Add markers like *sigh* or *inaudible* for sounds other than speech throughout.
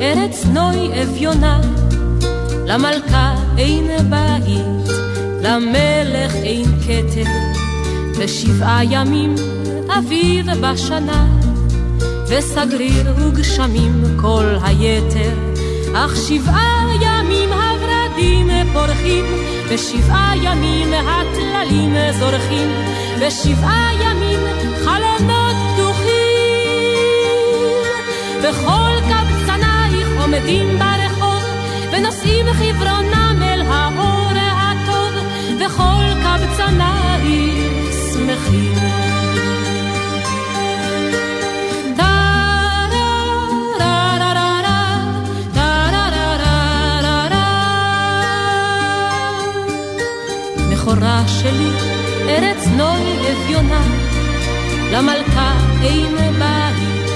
ארץ נוי אביונה, למלכה אין בית, למלך אין כתר, ושבעה ימים אביב בשנה, וסגריר וגשמים כל היתר, אך שבעה ימים הורדים פורחים, ושבעה ימים הטללים זורחים, ושבעה ימים חלונות פתוחים. וכל עומדים ברחוב, ונושאים חברונם אל האור הטוב, וכל קבצנייך שמחים. שלי, ארץ נוי אביונה, למלכה אין בית,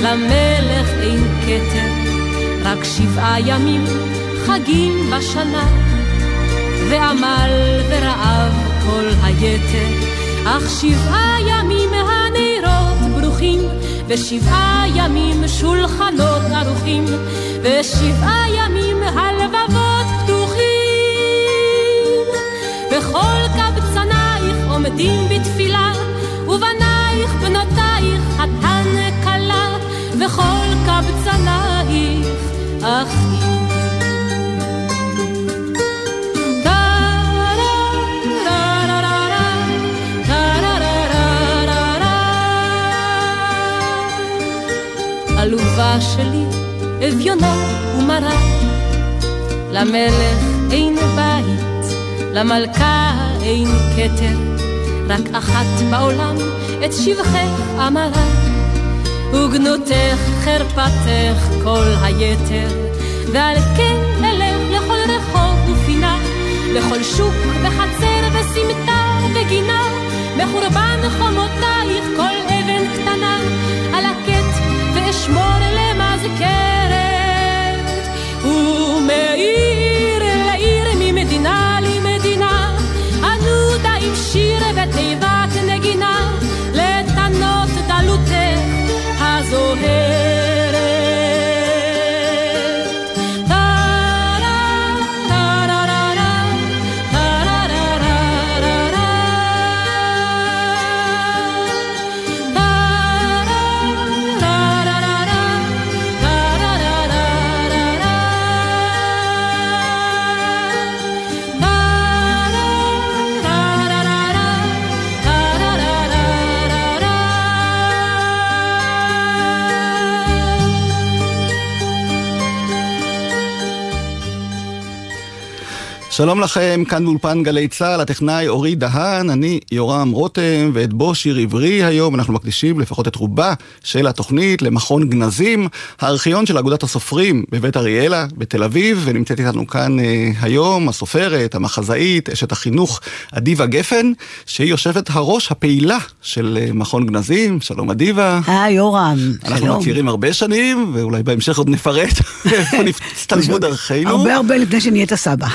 למלך אין כתר, רק שבעה ימים חגים בשנה, ועמל ורעב כל היתר, אך שבעה ימים הנרות ברוכים, ושבעה ימים שולחנות ערוכים, ושבעה ימים הלבבות וכל קבצנייך עומדים בתפילה, ובנייך בנותייך חתן כלה, וכל קבצנייך אחים. עלובה שלי, אביונה ומרה, למלך אין בית. למלכה אין כתר, רק אחת בעולם את שבחך אמרה, וגנותך חרפתך כל היתר, ועל כן אלך לכל רחוב ופינה, לכל שוק וחצר וסמטה וגינה, מחורבן חומותייך כל אבן קטנה, על הקט ואשמור למזכרת, ומעיר לעיר ממדינה שיר שלום לכם, כאן באולפן גלי צה"ל, הטכנאי אורי דהן, אני יורם רותם, ואת בו שיר עברי היום אנחנו מקדישים לפחות את רובה של התוכנית למכון גנזים, הארכיון של אגודת הסופרים בבית אריאלה בתל אביב, ונמצאת איתנו כאן אה, היום הסופרת, המחזאית, אשת החינוך אדיבה גפן, שהיא יושבת הראש הפעילה של אה, מכון גנזים, שלום אדיבה. היי יורם, אנחנו שלום. מכירים הרבה שנים, ואולי בהמשך עוד נפרט *laughs* איפה נצטלבו דרכינו. הרבה הרבה לפני שנהיית סבא.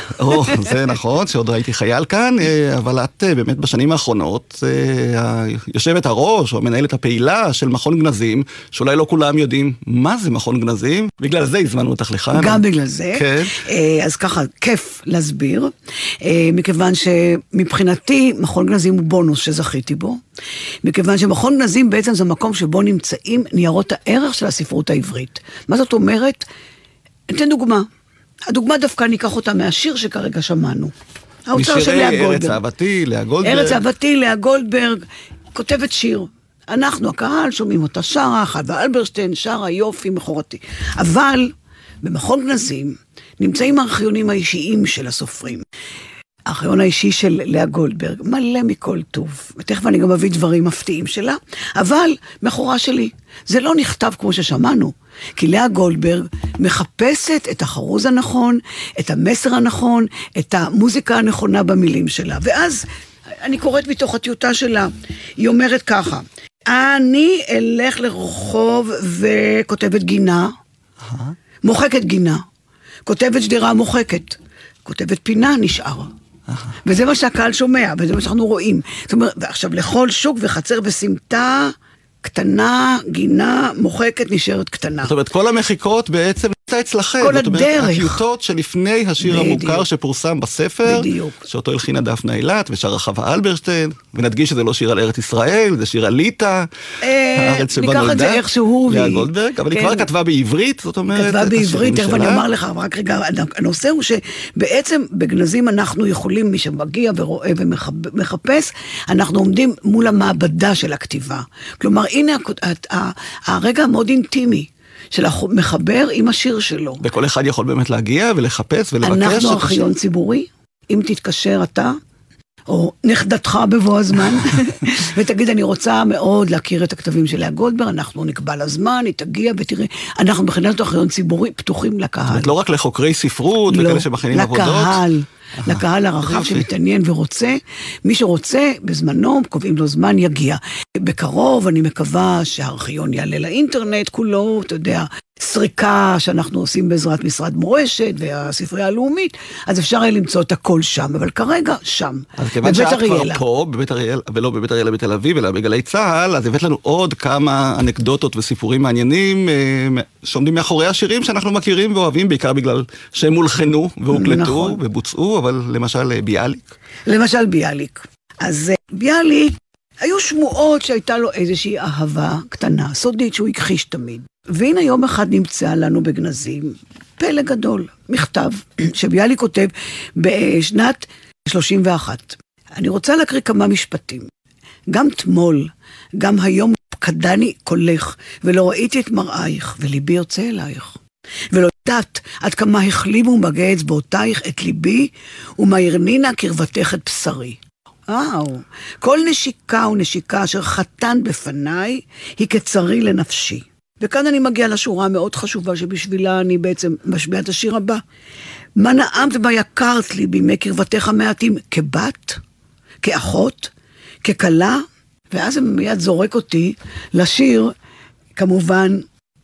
*laughs* זה נכון, שעוד ראיתי חייל כאן, אה, אבל את אה, באמת בשנים האחרונות אה, יושבת הראש או המנהלת הפעילה של מכון גנזים, שאולי לא כולם יודעים מה זה מכון גנזים, בגלל זה הזמנו אותך לכאן. גם בגלל זה. כן. אז ככה, כיף להסביר, מכיוון שמבחינתי מכון גנזים הוא בונוס שזכיתי בו, מכיוון שמכון גנזים בעצם זה מקום שבו נמצאים ניירות הערך של הספרות העברית. מה זאת אומרת? אתן דוגמה. הדוגמה דווקא ניקח אותה מהשיר שכרגע שמענו. האוצר של לאה גולדברג. ארץ אהבתי, לאה גולדברג. ארץ אהבתי, לאה גולדברג, כותבת שיר. אנחנו, הקהל, שומעים אותה שרה, חווה אלברשטיין, שרה יופי מכורתי. אבל במכון גנזים נמצאים הארכיונים האישיים של הסופרים. הארכיון האישי של לאה גולדברג, מלא מכל טוב, ותכף אני גם אביא דברים מפתיעים שלה, אבל מכורה שלי, זה לא נכתב כמו ששמענו, כי לאה גולדברג מחפשת את החרוז הנכון, את המסר הנכון, את המוזיקה הנכונה במילים שלה. ואז אני קוראת מתוך הטיוטה שלה, היא אומרת ככה, אני אלך לרחוב וכותבת גינה, מוחקת גינה, כותבת שדרה מוחקת, כותבת פינה נשאר. וזה מה שהקהל שומע, וזה מה שאנחנו רואים. זאת אומרת, ועכשיו לכל שוק וחצר וסמטה, קטנה, גינה, מוחקת, נשארת קטנה. זאת אומרת, כל המחיקות בעצם נמצא אצלכם. כל זאת אומרת, הדרך. הטיוטות שלפני השיר בדיוק. המוכר שפורסם בספר, בדיוק. שאותו הלחינה דפנה אילת ושרה חווה אלברשטיין, ונדגיש שזה לא שיר על ארץ ישראל, זה שיר על ליטא, אה, הארץ שבה ניקח את נולדה, זה איכשהו, לאה והיא- גולדברג, אבל היא כן. כבר כתבה בעברית, זאת אומרת, כתבה בעברית, תכף אני. אומר לך, רק רגע, הנושא הוא שבעצם בגנזים אנחנו יכולים, מי שמגיע ורואה ומחפש, אנחנו עומדים מול המעבדה של הכתיבה. כלומר, הנה הרגע המאוד אינטימי של המחבר עם השיר שלו. וכל אחד יכול באמת להגיע ולחפש ולבקש. אנחנו. ארכיון ציבורי, אם תתקשר אתה, או נכדתך בבוא הזמן, *laughs* ותגיד, אני רוצה מאוד להכיר את הכתבים של לאה גולדברג, אנחנו נקבע לה זמן, היא תגיע ותראה, אנחנו מבחינת ארכיון ציבורי פתוחים זאת לקהל. אומרת, לא רק לחוקרי ספרות וכאלה שמכינים עבודות. לקהל, לקהל הרחב. שמתעניין ורוצה. מי שרוצה, בזמנו, קובעים לו זמן, יגיע. בקרוב, אני מקווה שהארכיון יעלה לאינטרנט כולו, אתה יודע, סריקה שאנחנו עושים בעזרת משרד מורשת והספרייה הלאומית, אז אפשר יהיה למצוא את הכל שם, אבל כרגע שם, אז כיוון שאת כבר אריאלה. פה, בבית אריאל, ולא בבית אריאלה בתל אביב, אלא בגלי צה"ל, אז הבאת לנו עוד כמה אנקדוטות וסיפורים מעניינים אה, שעומדים מאחורי השירים שאנחנו מכירים ואוהבים, בעיקר בגלל שהם הולחנו והוקלטו נכון. ובוצעו, אבל למשל אה, ביאליק. למשל ביאליק. אז אה, ביאליק, היו שמועות שהייתה לו איזושהי אהבה קטנה, סודית, שהוא הכחיש תמיד. והנה יום אחד נמצא לנו בגנזים פלא גדול, מכתב *clears throat* שביאליק כותב בשנת 31. אני רוצה להקריא כמה משפטים. גם תמול, גם היום פקדני קולך, ולא ראיתי את מראייך, וליבי יוצא אלייך. ולא יודעת עד כמה החלימו מגע אצבעותייך את ליבי, ומהרנינה קרבתך את בשרי. וואו, כל נשיקה ונשיקה אשר חתן בפניי, היא כצרי לנפשי. וכאן אני מגיע לשורה המאוד חשובה שבשבילה אני בעצם משמיע את השיר הבא. מה נעמת בה יקרת לי בימי קרבתך המעטים, כבת, כאחות, ככלה, ואז זה מיד זורק אותי לשיר, כמובן,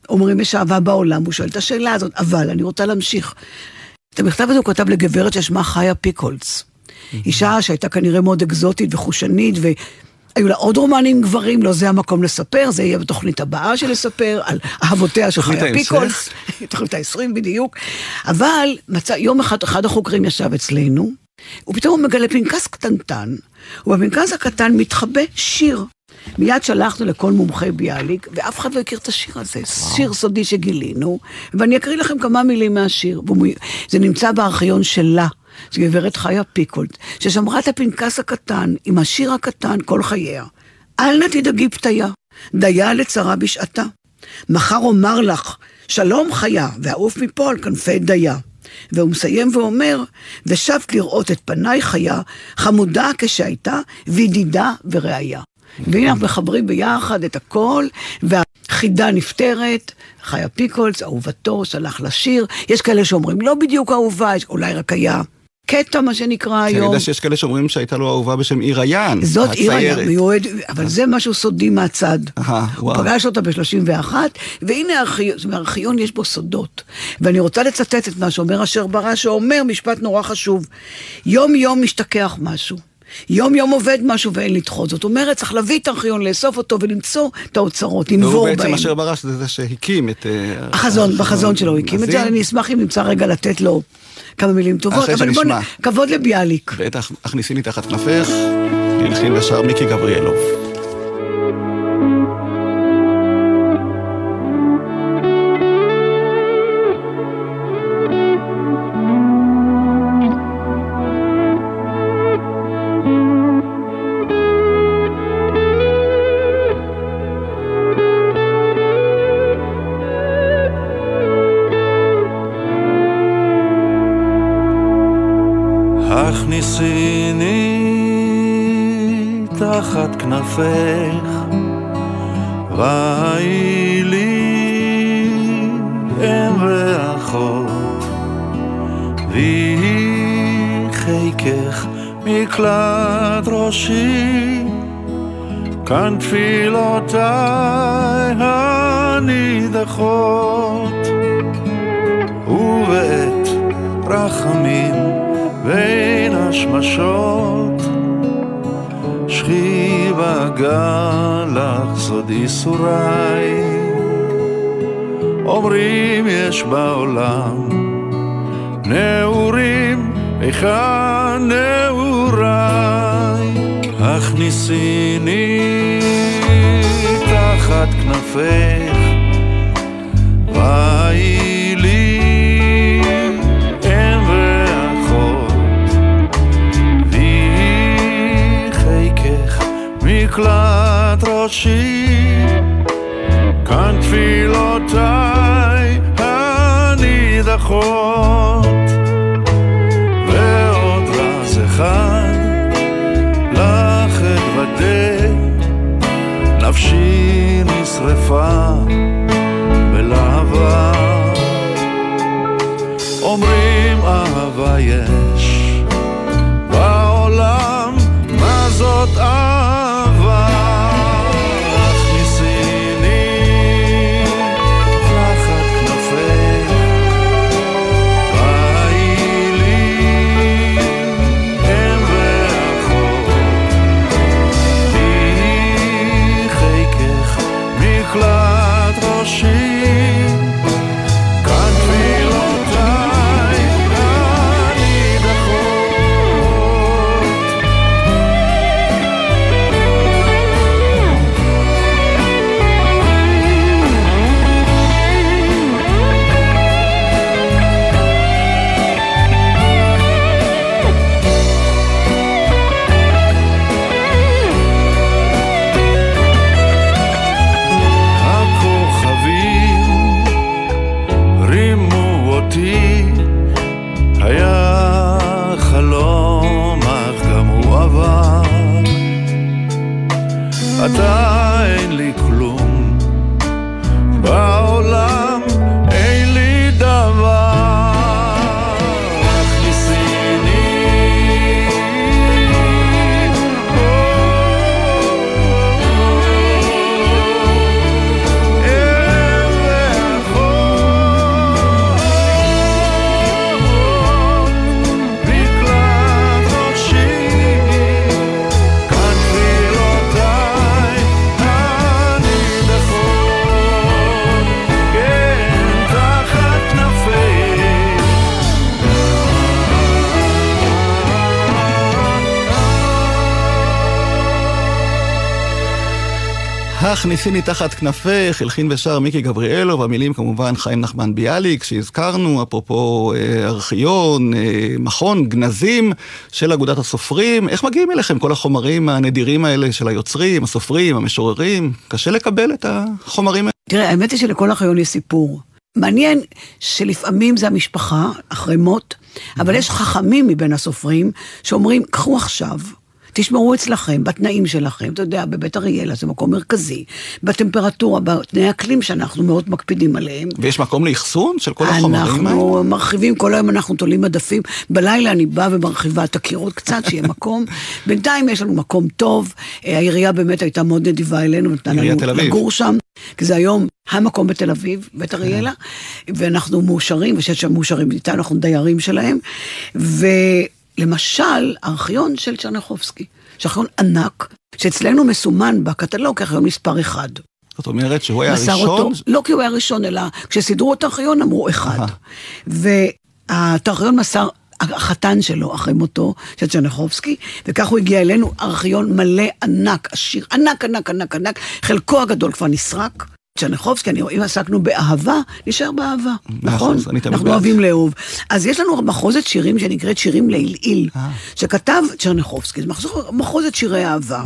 אומרים יש אהבה בעולם, הוא שואל את השאלה הזאת, אבל אני רוצה להמשיך. את המכתב הזה הוא כתב לגברת ששמה חיה פיקולס. אישה שהייתה כנראה מאוד אקזוטית וחושנית, והיו לה עוד רומנים גברים, לא זה המקום לספר, זה יהיה בתוכנית הבאה של לספר, על אהבותיה של חיה. פיקולס, *laughs* תוכנית ה-20 בדיוק. אבל מצא, יום אחד אחד החוקרים ישב אצלנו, ופתאום הוא מגלה פנקס קטנטן, ובפנקס הקטן מתחבא שיר. מיד שלחנו לכל מומחי ביאליק, ואף אחד לא הכיר את השיר הזה. שיר סודי שגילינו, ואני אקריא לכם כמה מילים מהשיר. זה נמצא בארכיון שלה, זו גברת חיה פיקולט, ששמרה את הפנקס הקטן עם השיר הקטן כל חייה. אל נא תדאגי פתיה, דיה לצרה בשעתה. מחר אומר לך, שלום חיה, ואעוף מפה על כנפי דיה. והוא מסיים ואומר, ושבת לראות את פניי חיה, חמודה כשהייתה, וידידה וראיה. והנה אנחנו מחברים ביחד את הכל, והחידה נפתרת, חיה פיקולס, אהובתו, שלח לשיר. יש כאלה שאומרים לא בדיוק אהובה, יש- אולי רק היה קטע, מה שנקרא אני היום. יודע שיש כאלה שאומרים שהייתה לו אהובה בשם עיר היין, זאת עיר הציירת. מיועד, אבל זה משהו סודי מהצד. הוא. פגש אותה ב-31, והנה הארכיון יש בו סודות. ואני רוצה לצטט את מה שאומר אשר ברא, שאומר משפט נורא חשוב. יום יום משתכח משהו. יום יום עובד משהו ואין לדחות. זאת אומרת, צריך להביא את הארכיון, לאסוף אותו ולמצוא את האוצרות, והוא לנבור בעצם בהם. אשר ברש זה זה שהקים את... אה, החזון, בחזון שלו הקים את זה, אני אשמח אם נמצא רגע לתת לו כמה מילים טובות. אבל בוא כבוד לביאליק. בטח, הכניסיני תחת כנפך, הלחין ושר מיקי גבריאלוב. תפילותיי הנידחות. ובעת רחמים בין השמשות שכיב בגל לך סוד ייסוריי אומרים יש בעולם כנפך, ויהי לי אם ואחות, ויהי חיקך מקלט ראשי, כאן תפילותיי הנידחות. נשרפה בלהבה. אומרים אהבה יש הכניסיני תחת כנפך, הלחין ושר מיקי גבריאלו, והמילים כמובן חיים נחמן ביאליק, שהזכרנו, אפרופו אה, ארכיון, אה, מכון גנזים של אגודת הסופרים. איך מגיעים אליכם כל החומרים הנדירים האלה של היוצרים, הסופרים, המשוררים? קשה לקבל את החומרים האלה? תראה, האמת היא שלכל ארכיון יש סיפור. מעניין שלפעמים זה המשפחה, אחרי מות, אבל יש חכמים מבין הסופרים שאומרים, קחו עכשיו. תשמרו אצלכם, בתנאים שלכם, אתה יודע, בבית אריאלה זה מקום מרכזי, בטמפרטורה, בתנאי אקלים שאנחנו מאוד מקפידים עליהם. ויש מקום לאחסון של כל החומרים האלה? אנחנו מרחיבים, כל היום אנחנו תולים מדפים. בלילה אני באה ומרחיבה את הקירות קצת, שיהיה מקום. *laughs* בינתיים יש לנו מקום טוב. אה, העירייה באמת הייתה מאוד נדיבה אלינו, נתנה לנו. לגור שם. כי זה היום המקום בתל אביב, בית אריאלה, ואנחנו מאושרים, ושיש שם מאושרים איתנו, אנחנו דיירים שלהם. ולמשל, הארכיון של צ'רניחובסקי, שארכיון ענק, שאצלנו מסומן בקטלוג כארכיון מספר אחד. זאת אומרת שהוא היה הראשון? אותו, לא כי הוא היה ראשון, אלא כשסידרו את הארכיון אמרו אחד. ואת הארכיון מסר החתן שלו אחרי מותו של צ'רניחובסקי, וכך הוא הגיע אלינו, ארכיון מלא ענק, עשיר, ענק, ענק, ענק, ענק, חלקו הגדול כבר נסרק. צ'רניחובסקי, אני, אם עסקנו באהבה, נשאר באהבה, נכון? אנחנו. אוהבים לאהוב. אז יש לנו מחוזת שירים שנקראת שירים לעילעיל, אה. שכתב צ'רניחובסקי, זה מחוזת שירי אהבה.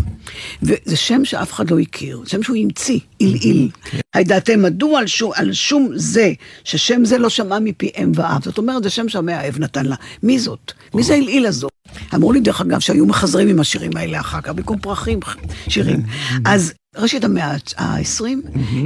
וזה שם שאף אחד לא הכיר, שם שהוא המציא, עילעיל. הידעתם מדוע על שום, על שום זה, ששם זה לא שמע מפי אם ואב. זאת אומרת, זה שם שהמאהב נתן לה. מי זאת? מי זה העילעיל הזאת? אמרו לי, דרך אגב, שהיו מחזרים עם השירים האלה אחר כך, במקום פרחים, שירים. אז ראשית המאה ה-20,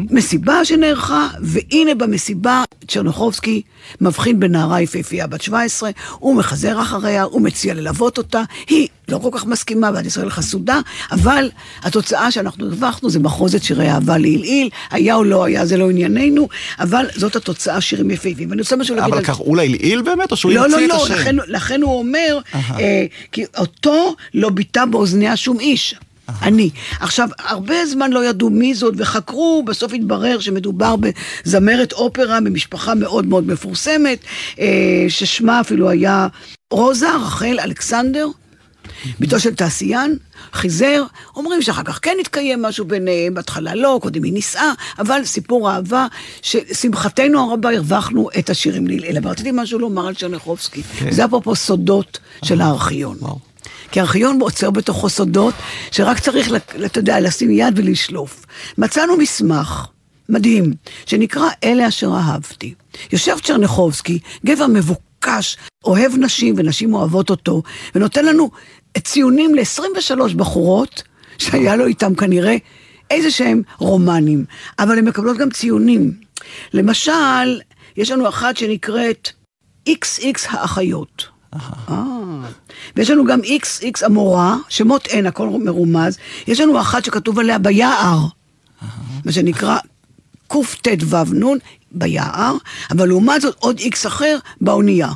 מסיבה שנערכה, והנה במסיבה צ'רניחובסקי מבחין בנערה יפהפייה בת 17, הוא מחזר אחריה, הוא מציע ללוות אותה, היא לא כל כך מסכימה, ועד ישראל חסודה, אבל התוצאה שאנחנו הרווחנו זה מחוזת שירי אהבה לעילעיל, היה או לא היה, זה לא ענייננו, אבל זאת התוצאה, שירים יפהפיים. ואני רוצה משהו להגיד אבל. קראו לה עילעיל באמת, או שהוא לא, המציא לא, את לא, השם? לכן, לכן הוא אומר, אה, כי אותו לא ביטא באוזניה שום איש. אני. עכשיו, הרבה זמן לא ידעו מי זאת, וחקרו, בסוף התברר שמדובר בזמרת אופרה ממשפחה מאוד מאוד מפורסמת, אה, ששמה אפילו היה רוזה רחל אלכסנדר. בתו של תעשיין, חיזר, אומרים שאחר כך כן התקיים משהו ביניהם, בהתחלה לא, קודם היא נישאה, אבל סיפור אהבה, ששמחתנו הרבה הרווחנו את השירים להלל. אבל רציתי משהו לומר על צ'רניחובסקי. כן. זה אפרופו סודות של הארכיון. וואו. כי הארכיון עוצר בתוכו סודות, שרק צריך, אתה יודע, לשים יד ולשלוף. מצאנו מסמך מדהים, שנקרא אלה אשר אהבתי. יושב צ'רניחובסקי, גבר מבוקש, אוהב נשים ונשים אוהבות אותו, ונותן לנו ציונים ל-23 בחורות, שהיה לו איתם כנראה איזה שהם רומנים, אבל הן מקבלות גם ציונים. למשל, יש לנו אחת שנקראת XX האחיות. אה. ויש לנו גם איקס איקס המורה, שמות אין, הכל מרומז. יש לנו אחת שכתוב עליה ביער, מה שנקרא קט"ו נון ביער, אבל לעומת זאת עוד איקס אחר באונייה.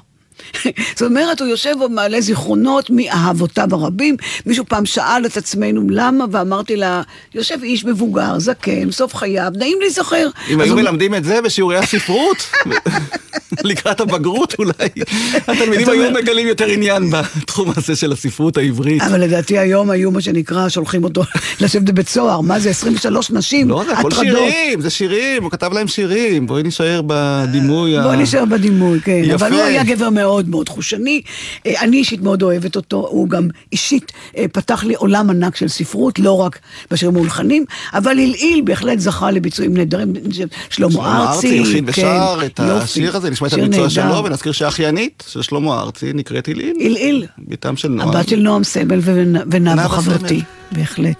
*laughs* זאת אומרת, הוא יושב ומעלה זיכרונות מאהבותיו הרבים. מישהו פעם שאל את עצמנו למה, ואמרתי לה, יושב איש מבוגר, זקן, סוף חייו, נעים להיזכר. אם היו הוא- מלמדים את זה בשיעורי הספרות, *laughs* לקראת הבגרות אולי, התלמידים היו מגלים יותר עניין בתחום הזה של הספרות העברית. אבל לדעתי היום היו מה שנקרא, שולחים אותו *laughs* לשבת בבית סוהר. מה זה, 23 נשים? לא, זה הכל. שירים, זה שירים, הוא כתב להם שירים, בואי נישאר בדימוי ה... בוא נשאר בדימוי, כן. אבל הוא היה גבר מאוד מאוד חושני. אה, אני אישית מאוד אוהבת אותו, הוא גם אישית אה, פתח לי עולם ענק של ספרות, לא רק בשירים מולחנים, אבל הלעיל בהחלט זכה לביצועים נהדרים. שלמה שלמה ארצי ארצי, הלחין ושר כן, את יופי. השיר הזה, נשמע את הביצוע נהדר. שלו, ונזכיר שהאחיינית של שלמה ארצי נקראת הלעיל. הלעיל. בתם של נועם. הבת של נועם סמל ונ- ונאוה נאוה חברתי, סמל. בהחלט.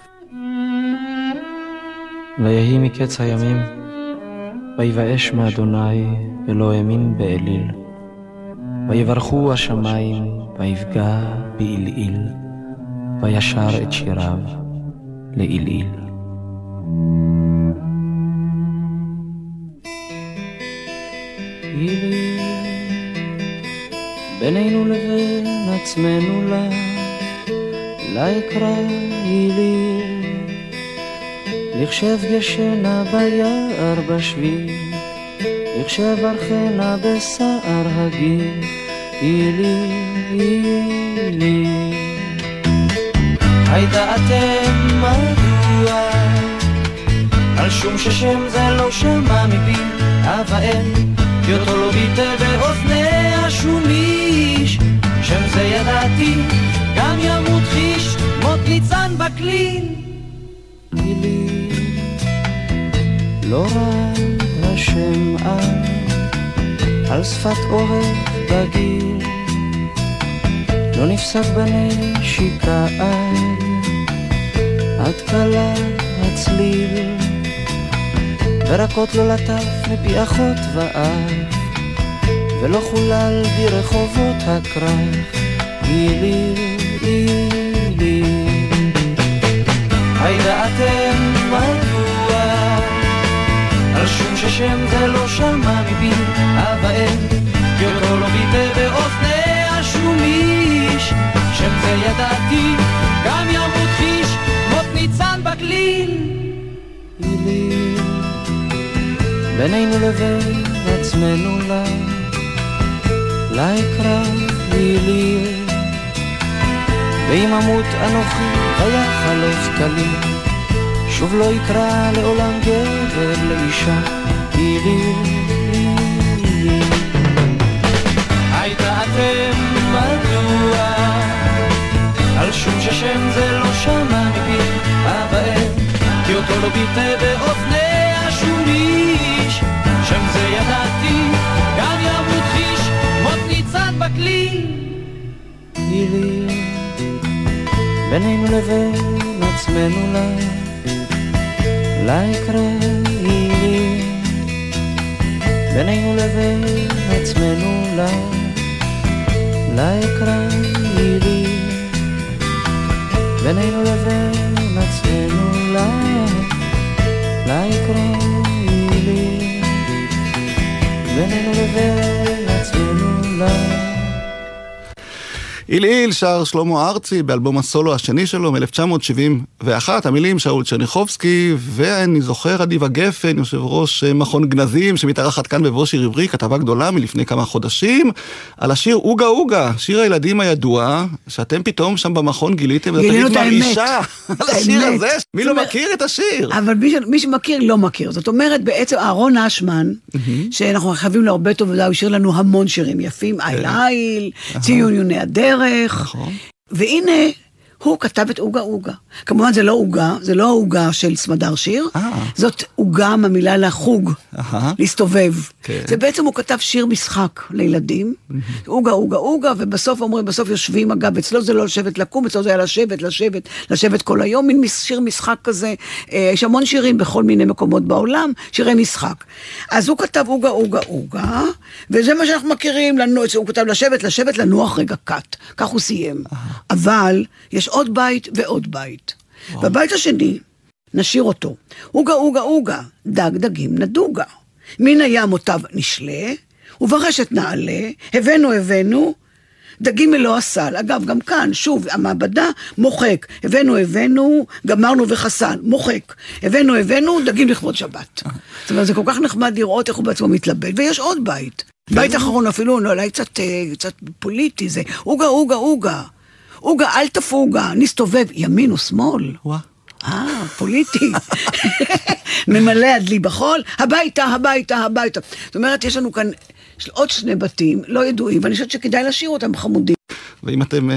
ויהי מקץ הימים, ויבאש מאדוני, ולא האמין באליל. ויברכו השמיים, ויפגע בעילעיל, וישר את שיריו. עילעיל, בינינו לבין עצמנו לה, לה יקרא עילעיל. לכשב ישנה ביער בשביל, לכשב ארכנה בשער הגיל, אילי, אילי. הידעתם מדוע, על שום ששם זה לא שמע מפי אב האם, כי אותו לא ביטא באוזניה שום איש, שם זה ידעתי, גם ימות חיש, מות ניצן בכליל. גילי, לא רד השם על, שפת אוהב בגיל, לא נפסק בנשיקה עד, עד כלה הצליל, ורקות לא לטף מפי אחות ואב, ולא חולל ברחובות הכרך, היליל בינינו לבין עצמנו לה לה יקרא היליל ואם אמות אנוכי ויחלוף כליל, שוב לא יקרא לעולם גבר לאישה, היליל. הידעתם מדוע, על שום ששם זה לא שמע מפי אבאם, כי אותו לא ביטא באוזניה שום איש, שם זה ידעתי, גם ימות חיש, מות ניצן בכלי. היליל. בינינו לבין עצמנו לה, לה יקרא עילי. בינינו לבין עצמנו לה, לה יקרא עילי. בינינו לבין לה, לה יקרא עילי. בינינו לבין איל שר שלמה ארצי באלבום הסולו השני שלו מ-1971, המילים שאול צ'רניחובסקי, ואני זוכר אדיבה גפן, יושב ראש אה, מכון גנזים, שמתארחת כאן בבוא שיר עברי, כתבה גדולה מלפני כמה חודשים, על השיר אוגה אוגה, שיר הילדים הידוע, שאתם פתאום שם במכון גיליתם, גילינו את האמת. מרעישה *laughs* על השיר. הזה, מי לא מכיר את השיר? אבל מי, שמכיר לא מכיר. זאת אומרת, בעצם אהרון אשמן, שאנחנו חייבים לו הרבה טוב, הוא השאיר לנו המון שירים יפים, איל איל, ציון יוני הדרך. כן. נכון. והנה, הוא כתב את עוגה עוגה. כמובן זה לא עוגה, זה לא העוגה של סמדר שיר, אה. זאת עוגה מהמילה לחוג, אהה. להסתובב. כן. זה בעצם הוא כתב שיר משחק לילדים, עוגה עוגה עוגה, ובסוף אומרים, בסוף יושבים, אגב, אצלו זה לא לשבת לקום, אצלו זה היה לשבת, לשבת, לשבת כל היום, מין שיר משחק כזה. אה, יש המון שירים בכל מיני מקומות בעולם, שירי משחק. אז הוא כתב עוגה עוגה עוגה, וזה מה שאנחנו מכירים, לנו, הוא כתב לשבת, לשבת, לנוח רגע קאט. כך הוא סיים. אבל יש עוד בית ועוד בית. בבית השני, נשאיר אותו. עוגה עוגה עוגה, דג דגים נדוגה. מן הים אותיו נשלה, וברשת נעלה, הבאנו הבאנו, דגים מלוא הסל. אגב, גם כאן, שוב, המעבדה מוחק. הבאנו הבאנו, גמרנו וחסן, מוחק. הבאנו הבאנו, דגים לכבוד שבת. *laughs* זאת אומרת, זה כל כך נחמד לראות איך הוא בעצמו מתלבט. ויש עוד בית. בית אחרון אפילו, לא, אולי קצת, אה, קצת פוליטי, זה עוגה עוגה עוגה. עוגה אל תפוגה, נסתובב ימין ושמאל. וואה. אה, פוליטי. ממלא הדלי בחול, הביתה, הביתה, הביתה. זאת אומרת, יש לנו כאן יש עוד שני בתים לא ידועים, ואני חושבת שכדאי להשאיר אותם חמודים. ואם אתם אה,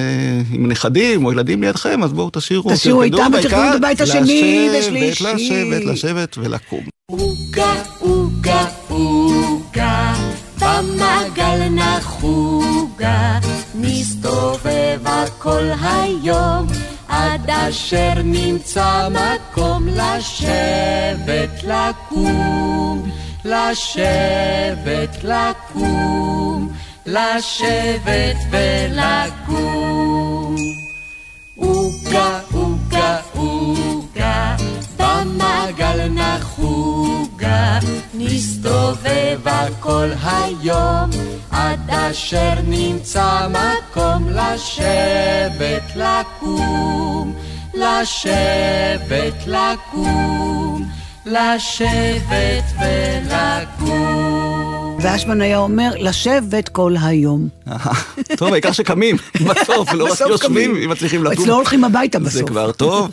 עם נכדים או ילדים לידכם, אז בואו תשאירו. תשאירו איתם והעיקר ותרקדו בבית השני ושלישי. לשבת, לשבת ולקום. עוגה, עוגה, עוגה, במעגל נחוגה, נסתובבה כל היום, עד אשר נמצא מקום לשבת לקום, לשבת לקום, לשבת ולקום. נסתובבה כל היום, עד אשר נמצא מקום לשבת לקום, לשבת לקום, לשבת ולקום. ואשמן היה אומר, לשבת כל היום. טוב, העיקר שקמים *laughs* בסוף, לא רק יושבים. אם מצליחים לקום. אצלו הולכים הביתה זה בסוף. כבר טוב.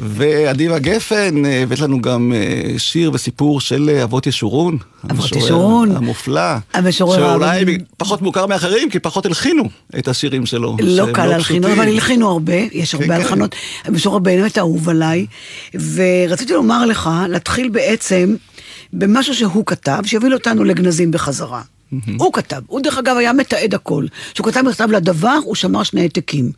ואדיבה גפן, אה, הבאת לנו גם אה, שיר וסיפור של אה, אבות ישורון. אבות ישורון. המופלא. המשורר שאולי הרבים. פחות מוכר מאחרים, כי פחות הלחינו את השירים שלו. לא קל להלחין, פשוטים. אבל הלחינו הרבה, יש הרבה כן. הלחנות. המשורר באמת אהוב עליי, ורציתי לומר לך, להתחיל בעצם במשהו שהוא כתב, שיוביל אותנו לגנזים בחזרה. הוא כתב, הוא דרך אגב היה מתעד הכל. כשהוא כתב מכתב לדבר, הוא שמר שני העתקים.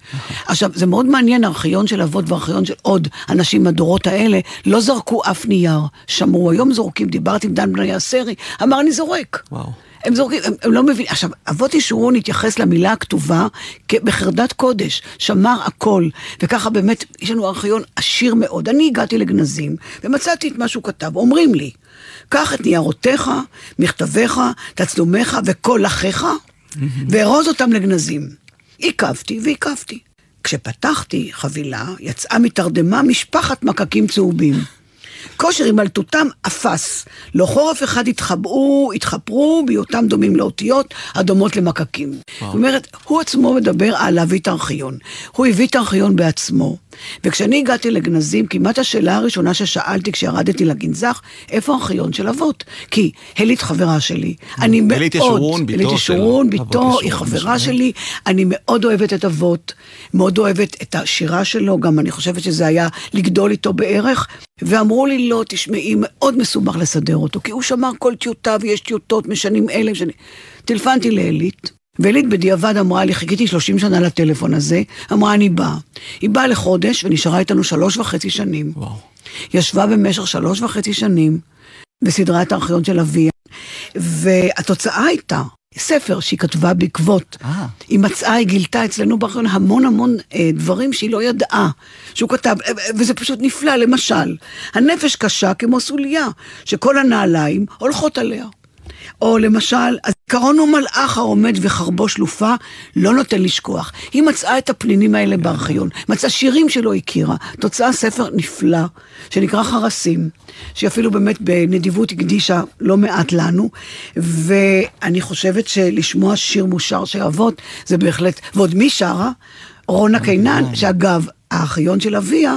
עכשיו, זה מאוד מעניין, הארכיון של אבות והארכיון של עוד אנשים מהדורות האלה, לא זרקו אף נייר, שמרו, היום זורקים, דיברתי עם דן בניה סרי, אמר אני זורק. וואו. הם זורקים, הם, הם לא מבינים. עכשיו, אבות ישורון התייחס למילה הכתובה בחרדת קודש, שמר הכל, וככה באמת, יש לנו ארכיון עשיר מאוד. אני הגעתי לגנזים, ומצאתי את מה שהוא כתב. אומרים לי, קח את ניירותיך, מכתביך, תצלומיך וכל אחיך, וארוז אותם לגנזים. עיכבתי ועיכבתי. כשפתחתי חבילה, יצאה מתרדמה משפחת מקקים צהובים. כושר הימלטותם אפס. לא חורף אחד התחבאו, התחפרו בהיותם דומים לאותיות הדומות למקקים. זאת אומרת, הוא עצמו מדבר על להביא את הארכיון. הוא הביא את הארכיון בעצמו. וכשאני הגעתי לגנזים, כמעט השאלה הראשונה ששאלתי כשירדתי לגנזך, איפה הארכיון של אבות? כי הלית חברה שלי. אני מאוד... הלית ישורון, בתו הלית של ישורון, ישורון, היא חברה. שלי. אני מאוד אוהבת את אבות, מאוד אוהבת את השירה שלו, גם אני חושבת שזה היה לגדול איתו בערך. ואמרו לי, לא, תשמעי, מאוד מסובך לסדר אותו, כי הוא שמר כל טיוטה ויש טיוטות משנים אלה ושנים. טלפנתי לאלית, ואלית בדיעבד אמרה לי, חיכיתי 30 שנה לטלפון הזה, אמרה, אני באה. היא באה לחודש ונשארה איתנו שלוש וחצי שנים. וואו. ישבה במשך שלוש וחצי שנים וסידרה את הארכיון של אביה, והתוצאה הייתה ספר שהיא כתבה בעקבות. אה. היא מצאה, היא גילתה אצלנו בארכיון המון המון אה, דברים שהיא לא ידעה, שהוא כתב, אה, אה, וזה פשוט נפלא, למשל, הנפש קשה כמו סוליה, שכל הנעליים הולכות עליה. או למשל, הזיכרון הוא מלאך העומד וחרבו שלופה, לא נותן לשכוח. היא מצאה את הפנינים האלה בארכיון, מצאה שירים שלא הכירה, תוצאה ספר נפלא, שנקרא חרסים, שהיא אפילו באמת בנדיבות הקדישה לא מעט לנו, ואני חושבת שלשמוע שיר מושר של אבות, זה בהחלט, ועוד מי שרה? רונה קינן, שאגב, הארכיון של אביה,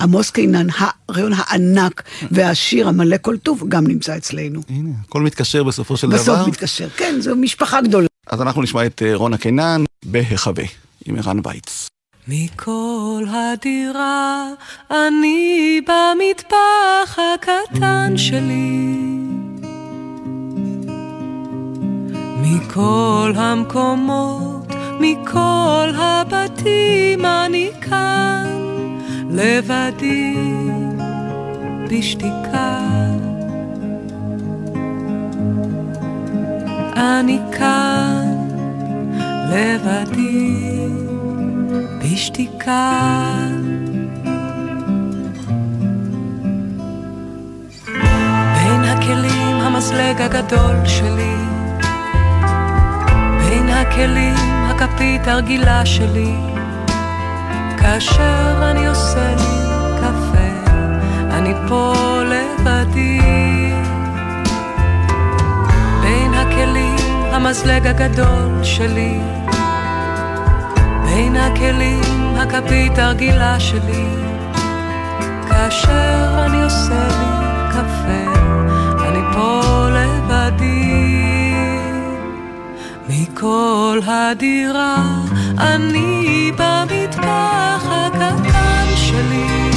עמוס קינן, הארכיון הענק והשיר המלא כל טוב, גם נמצא אצלנו. הנה, הכל מתקשר בסופו של דבר. בסוף מתקשר, כן, זו משפחה גדולה. אז אנחנו נשמע את אה, רונה קינן בהיחווה, עם ערן וייץ. מכל הדירה אני במטבח הקטן שלי. מכל המקומות, מכל הבתים אני כאן, לבדי, בשתיקה. אני כאן, לבדי. בשתיקה. בין הכלים המזלג הגדול שלי, בין הכלים הכפית הרגילה שלי, כאשר אני עושה לי קפה, אני פה לבדי. בין הכלים המזלג הגדול שלי, בין הכלים הכפית הרגילה שלי, כאשר אני עושה לי קפה, מכל הדירה אני במטבח הקטן שלי.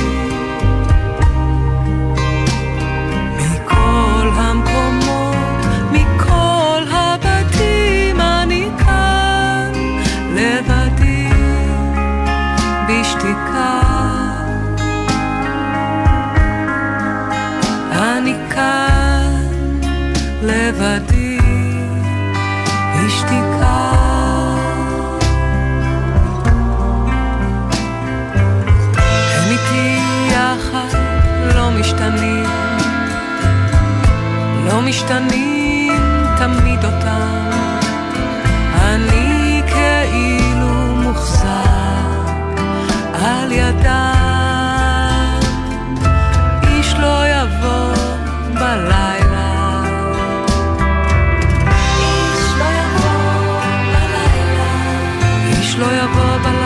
מכל המקומות, מכל הבתים אני כאן לבדי. בשתיקה. אני כאן לבדי, משתנים תמיד אותם. אני כאילו מוחזק על ידם, איש לא יבוא בלילה. לא יבוא בלילה.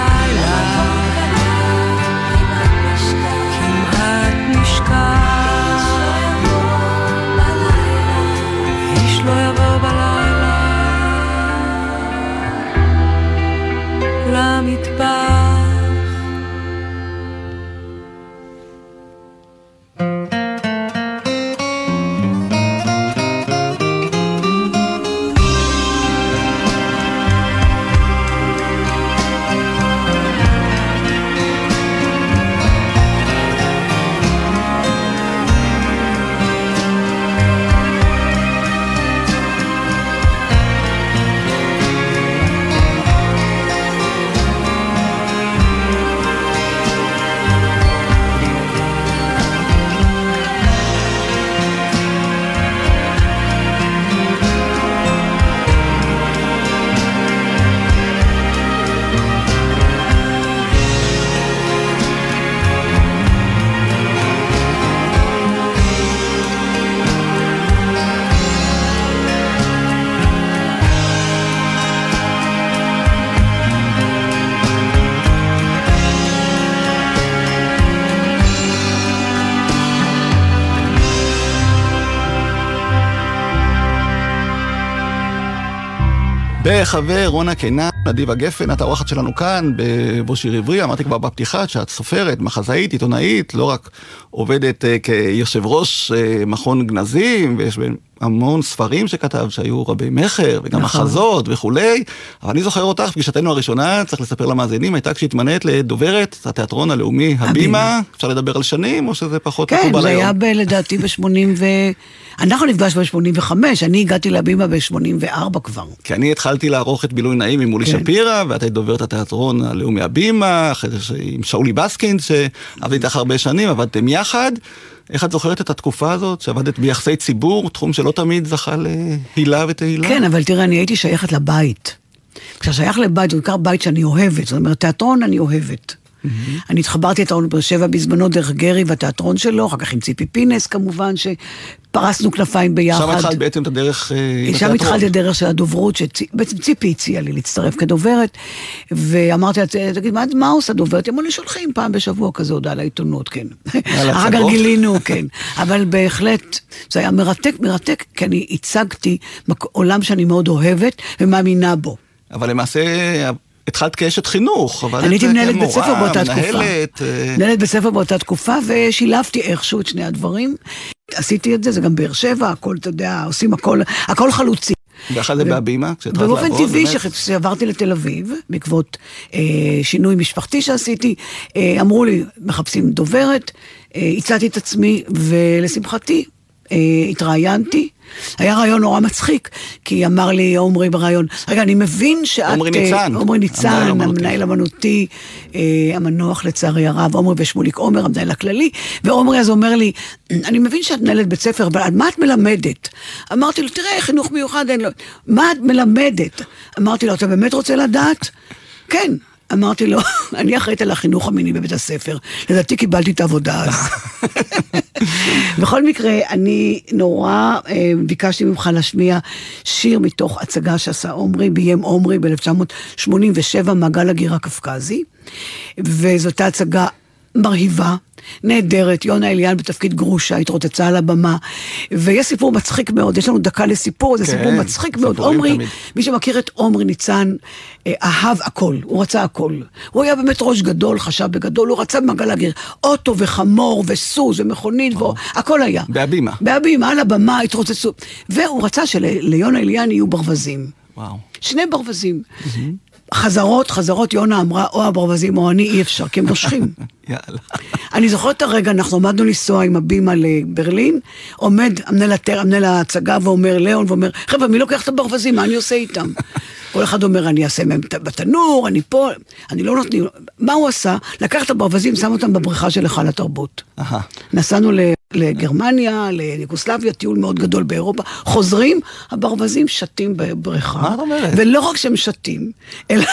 בחבר רונה קינן, נדיבה גפן, את האורחת שלנו כאן בבו שיר עברי, אמרתי כבר בפתיחה שאת סופרת, מחזאית, עיתונאית, לא רק עובדת uh, כיושב ראש uh, מכון גנזים, ויש המון ספרים שכתב שהיו רבי מכר, וגם נכון. מחזות וכולי, אבל אני זוכר אותך, פגישתנו הראשונה, צריך לספר למאזינים, הייתה כשהתמנית לדוברת התיאטרון הלאומי הבימה, אפשר לדבר על שנים, או שזה פחות כן, מקובל זה היום? היה ב- לדעתי ב-80 ו... אנחנו נפגשנו ב-85, אני הגעתי להבימה ב-84 כבר. כי אני התחלתי לערוך את בילוי נעים עם מולי כן. שפירא, ואת היית דוברת התיאטרון הלאומי הבימה, אחרי זה עם שאולי בסקין, שעבדתי איתך הרבה שנים, עבדתם יחד, איך את זוכרת את התקופה הזאת, שעבדת ביחסי ציבור, תחום שלא תמיד זכה להילה ותהילה? כן, אבל תראה, אני הייתי שייכת לבית. כשאתה שייך לבית, זה בעיקר בית שאני אוהבת. זאת אומרת, תיאטרון אני אוהבת. אני התחברתי לתיאטרון באר שבע בזמנו דרך גרי והתיאטרון שלו, אחר כך עם ציפי פינס כמובן, שפרסנו כנפיים ביחד. שם התחלת בעצם את הדרך אה, עם שם התיאטרון. התחלתי את הדרך של הדוברות, שבעצם ציפי הציעה לי להצטרף כדוברת, ואמרתי לה, תגיד, מה, מה עושה דוברת? אמרה לי, שולחים פעם בשבוע כזה הודעה לעיתונות, כן. אחר כך? גילינו, כן. אבל בהחלט, זה היה מרתק, מרתק, כי אני הצגתי עולם שאני מאוד אוהבת ומאמינה בו. אבל למעשה התחלת כאשת חינוך, עבדת אני הייתי מנהלת בית ספר באותה תקופה. מנהלת, אה, מנהלת בית ספר באותה תקופה, ושילבתי איכשהו את שני הדברים. עשיתי את זה, זה גם באר שבע, הכל, אתה יודע, עושים הכל, הכל חלוצי. ואחרי זה בהבימה, כשהתחלת לעבוד. ובאופן טבעי, באמת? כשעברתי לתל אביב, בעקבות אה, שינוי משפחתי שעשיתי, אה, אמרו לי, מחפשים דוברת, אה, הצעתי את עצמי, ולשמחתי, אה, התראיינתי. היה רעיון נורא מצחיק, כי אמר לי עומרי בריאיון, רגע, אני מבין שאת... עומרי אה, ניצן, עומרי ניצן, המנהל האמנותי." המנהל האמנותי, אה, המנוח לצערי הרב, עומרי ושמוליק עומר, המנהל הכללי, ועומרי אז אומר לי, אני מבין שאת מנהלת בית ספר, אבל מה את מלמדת? אמרתי לו, תראה, חינוך מיוחד אין לו, מה את מלמדת? אמרתי לו, אתה באמת רוצה לדעת? כן. אמרתי לו, *laughs* אני אחראית על החינוך המיני בבית הספר, לדעתי קיבלתי את העבודה אז. *laughs* בכל מקרה, אני נורא אה, ביקשתי ממך להשמיע שיר מתוך הצגה שעשה עומרי, ביים עומרי ב-1987, מעגל הגיר הקפקזי, וזאת הייתה הצגה מרהיבה, נהדרת, יונה אליאן בתפקיד גרושה, התרוצצה על הבמה, ויש סיפור מצחיק מאוד, יש לנו דקה לסיפור, זה כן, סיפור מצחיק מאוד. עומרי, תמיד. מי שמכיר את עומרי ניצן, אה, אהב הכל, הוא רצה הכל. הוא היה באמת ראש גדול, חשב בגדול, הוא רצה במעגל הגיר, אוטו וחמור וסוס ומכונית, והכל היה. בהבימה. בהבימה, על הבמה, התרוצצו. והוא רצה שליונה אליאן יהיו ברווזים. וואו. שני ברווזים. חזרות, חזרות, יונה אמרה, או הברווזים או אני, אי אפשר, כי הם נושכים. *laughs* יאללה. אני זוכרת את הרגע, אנחנו עמדנו לנסוע עם הבימה לברלין, עומד המנהל ההצגה ואומר, ליאון, ואומר, חבר'ה, מי לוקח את הברווזים, מה אני עושה איתם? *laughs* כל אחד אומר, אני אעשה מהם בתנור, אני פה, אני לא נותנים... מה הוא עשה? לקח את הברווזים, שם אותם בבריכה של היכל התרבות. נסענו ל- לגרמניה, ליוגוסלביה, טיול מאוד גדול באירופה, חוזרים, הברווזים שתים בבריכה. מה את אומרת? ולא רק שהם שתים, אלא,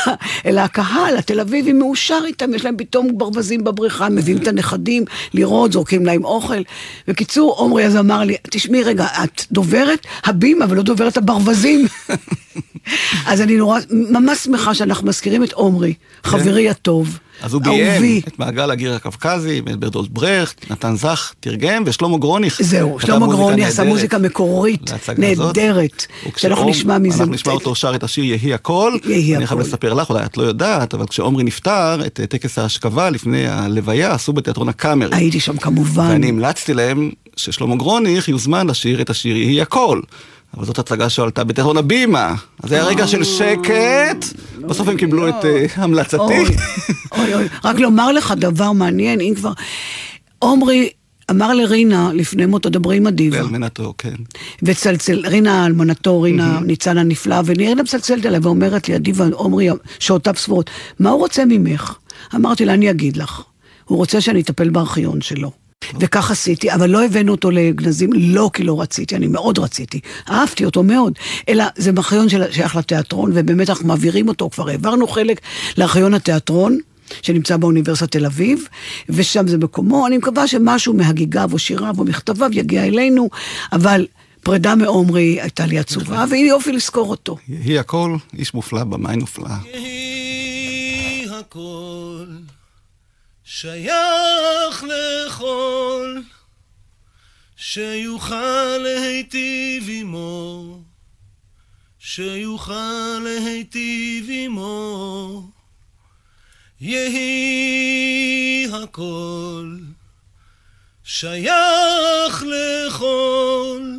אלא הקהל התל אביבי מאושר איתם, יש להם פתאום ברווזים בבריכה, מביאים את הנכדים לראות, זורקים להם אוכל. בקיצור, עומרי אז אמר לי, תשמעי רגע, את דוברת הבימה ולא דוברת הברווזים. *laughs* אז אני נורא, ממש שמחה שאנחנו מזכירים את עומרי, חברי הטוב, אז הוא. ביים את מעגל הגיר הקווקזי, את ברדולט ברכט, נתן זך תרגם, ושלמה גרוניך. זהו, שלמה מוזיקה גרוני עשה מוזיקה מקורית. נהדרת, שאנחנו נשמע מזה. אנחנו נשמע אותו שר את השיר יהי הכל. יהי אני חייב הכל. לספר לך, אולי את לא יודעת, אבל כשעומרי נפטר, את אה, טקס ההשכבה לפני הלוויה עשו בתיאטרון הקאמרי. הייתי שם כמובן. ואני המלצתי להם ששלמה גרוניך יוזמן לשיר את השיר יהי הכל. אבל זאת הצגה שעלתה בתיאטרון הבימה. אז זה היה רגע של שקט, בסוף הם קיבלו את אה, המלצתי. אוי, אוי. רק לומר לך דבר מעניין, אם כבר... עומרי אמר לרינה לפני מותו, דברי עם הדיבה. לאלמנתו, כן. וצלצל, רינה אלמנתו, רינה ניצן הנפלאה, ורינה מצלצלת אליי ואומרת לי, אדיבה, עומרי, שעותיו ספורות, מה הוא רוצה ממך? אמרתי לה, אני אגיד לך. הוא רוצה שאני אטפל בארכיון שלו. וכך עשיתי, אבל לא הבאנו אותו לגנזים, לא כי לא רציתי, אני מאוד רציתי, אהבתי אותו מאוד, אלא זה ארכיון של- שייך לתיאטרון, ובאמת אנחנו מעבירים אותו, כבר העברנו חלק לארכיון התיאטרון. שנמצא באוניברסיטת תל אביב, ושם זה מקומו. אני מקווה שמשהו מהגיגיו או שיריו או מכתביו יגיע אלינו, אבל פרידה מעומרי הייתה לי עצובה, והנה יופי לזכור אותו. יהי הכל, איש מופלא, במאי נופלא. יהי הכל שייך לכל שיוכל להיטיב עמו שיוכל להיטיב עמו. יהי הכל שייך לכל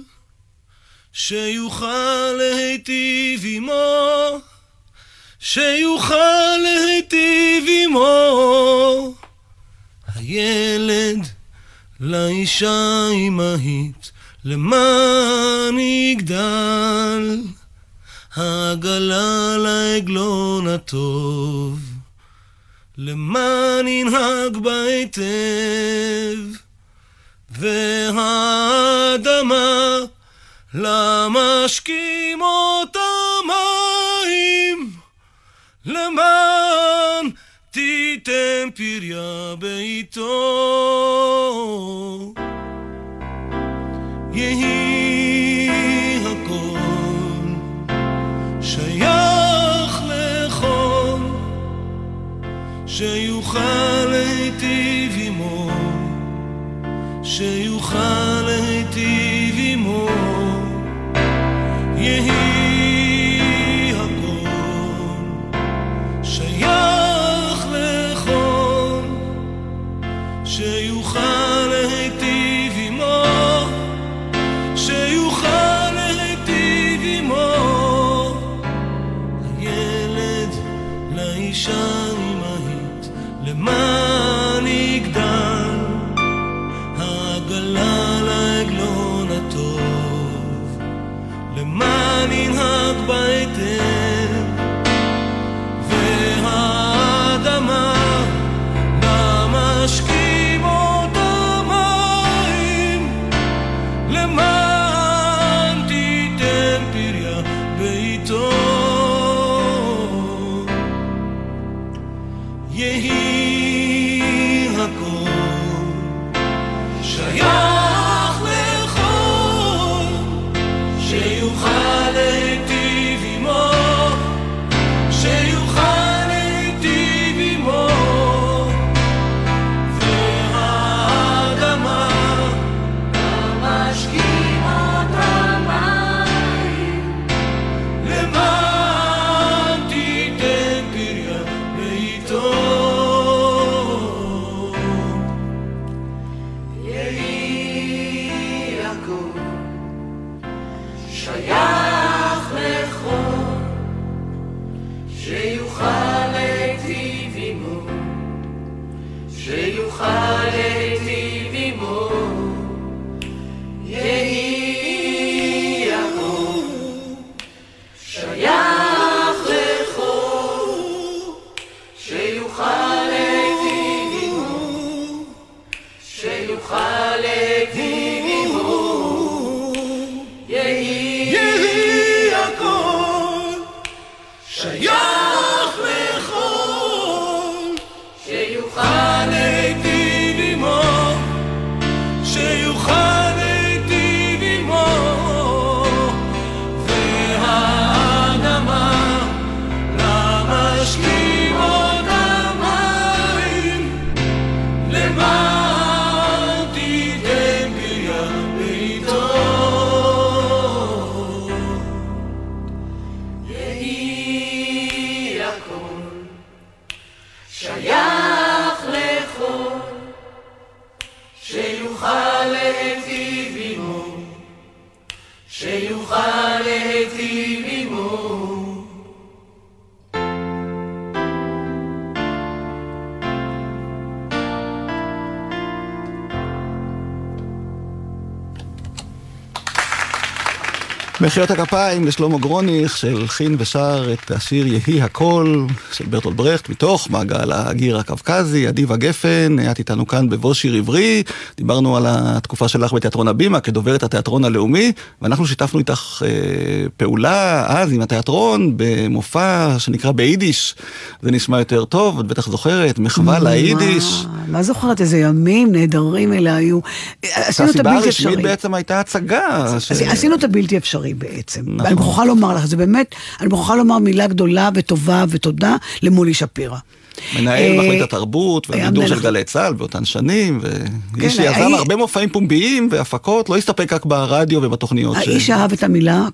שיוכל להיטיב עמו שיוכל להיטיב עמו הילד לאישה אמהית למען יגדל העגלה לעגלון הטוב. למען ינהג בה היטב והאדמה למשקימות המים פריה בעיתו. יהי הכל שייך לכל שיוכל להיטיב עמו שיוכל מחיאות הכפיים לשלמה גרוניך שהלחין ושר את השיר יהי הכל של ברטולד ברכט מתוך מעגל הגיר הקווקזי, אדיבה גפן, את איתנו כאן בבוא שיר עברי, דיברנו על התקופה שלך בתיאטרון הבימה כדוברת התיאטרון הלאומי ואנחנו שיתפנו איתך אה, פעולה אז עם התיאטרון במופע שנקרא ביידיש, זה נשמע יותר טוב, את בטח זוכרת, מחווה ליידיש. מה, זוכרת איזה ימים נהדרים אלה היו. עשינו את הסיבה הבלתי הרשמית אפשרי. בעצם הייתה הצגה. עשינו את הבלתי אפשרי בעצם. נכון. אני מוכרחה לומר לך, זה באמת, אני מוכרחה לומר מילה גדולה וטובה ותודה למולי שפירא. מנהל אה, מחלקת התרבות והבידור של גלי צה"ל באותן שנים, ואיש כן, שיזם האי- הרבה מופעים פומביים והפקות, לא הסתפק רק ברדיו ובתוכניות. האיש אהב את המילה,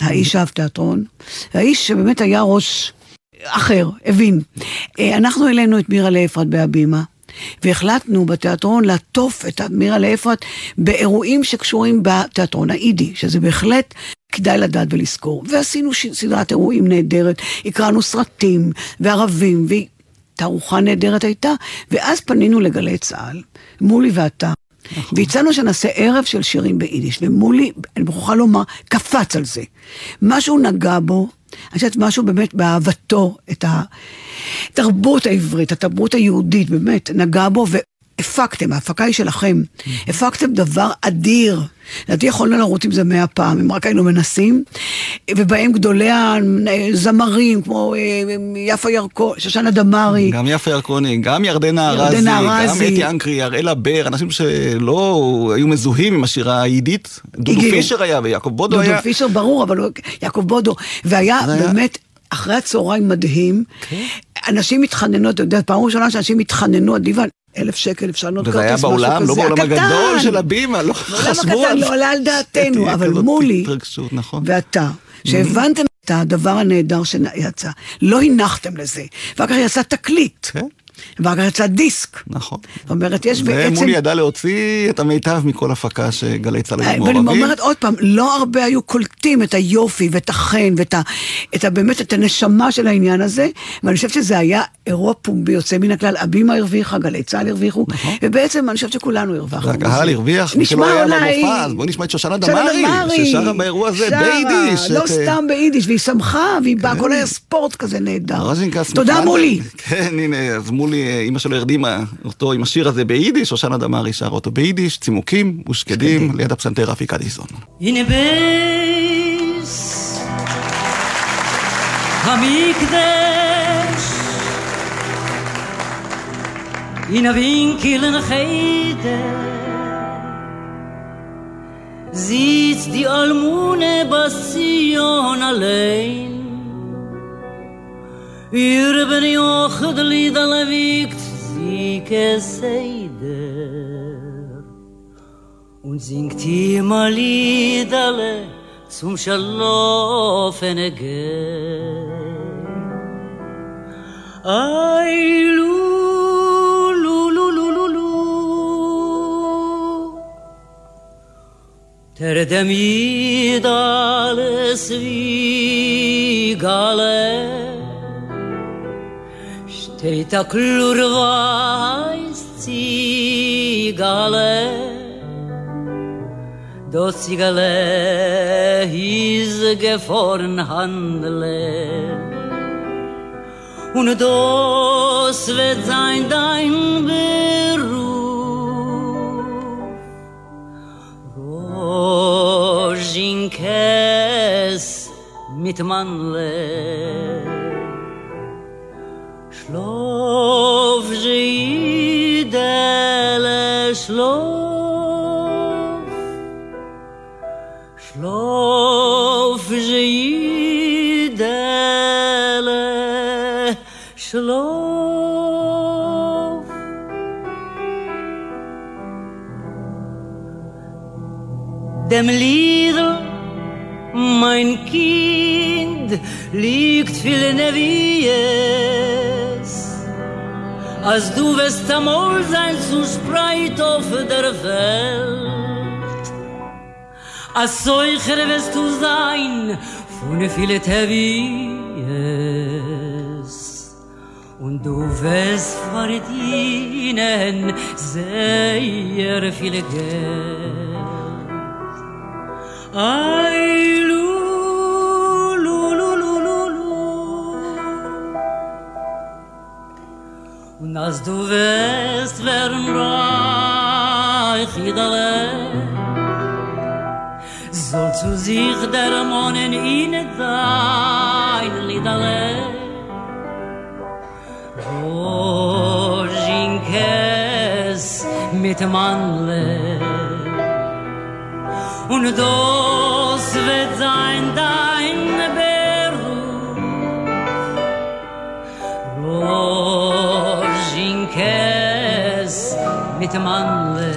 האיש אהב תיאטרון, האיש שבאמת היה ראש אחר, הבין. אה, אנחנו העלינו את מירה לאפרת בהבימה. והחלטנו בתיאטרון לעטוף את מירה לאפרת באירועים שקשורים בתיאטרון האידי, שזה בהחלט כדאי לדעת ולזכור. ועשינו סדרת אירועים נהדרת, הקראנו סרטים וערבים, ותערוכה נהדרת הייתה, ואז פנינו לגלי צה"ל, מולי ואתה. והצענו שנעשה ערב של שירים ביידיש, ומולי, אני מוכרחה לומר, קפץ על זה. משהו נגע בו, אני חושבת משהו באמת באהבתו את התרבות העברית, התרבות היהודית, באמת, נגע בו, הפקתם, ההפקה היא שלכם, הפקתם דבר אדיר. לדעתי יכולנו לרוץ עם זה מאה פעם, אם רק היינו מנסים, ובהם גדולי הזמרים, כמו אה, יפה ירקו, שושנה דמארי. גם יפה ירקוני, גם ירדנה ארזי, גם. אתי אנקרי, הראלה בר, אנשים שלא היו מזוהים עם השירה היידית. דודו. פישר היה ויעקב בודו דודו היה. פישר, ברור, אבל יעקב בודו. והיה באמת, אחרי הצהריים מדהים, כן. אנשים התחננו, אתה יודע, פעם ראשונה שאנשים התחננו, אדיבה, אלף שקל, אפשר לקנות וזה כרטיס, היה משהו בעולם, לא כזה. בעולם הקטן. הגדול של הבימה, לא בעולם חשבו הקטן על לא עולה על דעתנו, אבל מולי, נכון. ואתה, שהבנתם את הדבר הנהדר שיצא, לא הנחתם לזה, ואחר כך יצא תקליט, כן. ואחר כך יצא דיסק. נכון. זאת אומרת, יש בעצם... ומולי ידע להוציא את המיטב מכל הפקה שגלי צה"ל היו ואני מעורבים. אומרת עוד פעם, לא הרבה היו קולטים את היופי ואת החן ואת ה, את ה, באמת את הנשמה של העניין הזה, ואני חושבת שזה היה אירוע פומבי יוצא מן הכלל, הבימה הרוויחה, גלי צה"ל הרוויחו, ובעצם אני חושבת שכולנו הרווחנו. והקהל מזה. הרוויח, מי שלא היה אולי... במופע, אז בואו נשמע את שושנה דמארי, ששרה באירוע הזה ביידיש. לא את, אה, סתם ביידיש, והיא שמחה, והיא באה, הכל היה ספורט כזה נהדר. ראָזשינקעס תודה מוכן. מולי. *laughs* כן, הנה, אז אה, אימא שלו הרדימה אותו עם השיר הזה ביידיש, שושנה דמארי שרה אותו ביידיש, צימוקים ושקדים, ליד הפסנתר רפי קדיסון. הנה בייס המקדש. winkel in Cheder sitzt die Almune Bastion allein Wir bin ihr Ochd li da lewikt sie keseide Und singt ihr mal zum schlafen geh Ay lu lu lu lu lu lu. Der dem ihr da Teta klur iz cigale Do cigale his geforn handle. Un do svet zain dein beru Rojinkes mit Rojinkes mit manle. Schlaf, Jidele, Schlaf. Schlaf, Jidele, Schlaf. Dem Liedl, mein Kind, liegt viel in. Als du wirst amol sein zu spreit auf der Welt. Als solcher wirst du sein von viele Tevies. Und du wirst verdienen sehr viel Geld. Ai, Und als du wirst werden reich, Idale, soll zu sich der Monen in dein Lidale. Rojinkes mit Manle. Und das zweite Mannle.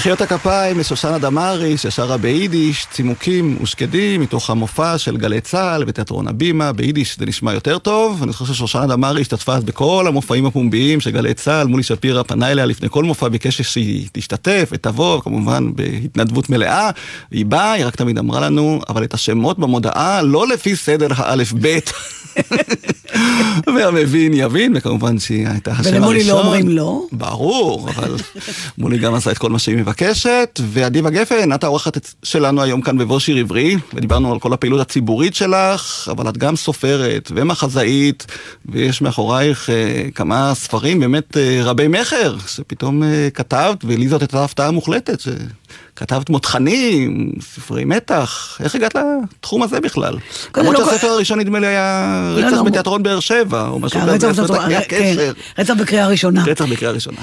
מחיאות הכפיים לשושנה דמארי, ששרה ביידיש, צימוקים ושקדים, מתוך המופע של גלי צה"ל בתיאטרון הבימה, ביידיש זה נשמע יותר טוב. אני חושב ששושנה דמארי השתתפה אז בכל המופעים הפומביים של גלי צה"ל, מולי שפירא פנה אליה לפני כל מופע, ביקש שהיא תשתתף ותבוא, כמובן בהתנדבות מלאה. היא באה, היא רק תמיד אמרה לנו, אבל את השמות במודעה לא לפי סדר האלף-בית. *laughs* והמבין יבין, וכמובן שהיא הייתה השם הראשון. ולמולי לא אומרים לא? ברור, אבל מולי גם עשה את כל מה שהיא מבקשת. ואדיבה גפן, את העורכת שלנו היום כאן בבוא שיר עברי, ודיברנו על כל הפעילות הציבורית שלך, אבל את גם סופרת ומחזאית, ויש מאחורייך אה, כמה ספרים באמת אה, רבי מכר, שפתאום אה, כתבת, ולי זאת הייתה הפתעה מוחלטת. ש... כתבת מותחנים, ספרי מתח, איך הגעת לתחום הזה בכלל? למרות לא- שהספר הראשון נדמה לי היה לא, רצח לא, בתיאטרון באר שבע, או משהו רצח כזה, כן. רצח בקריאה ראשונה. רצח בקריאה ראשונה.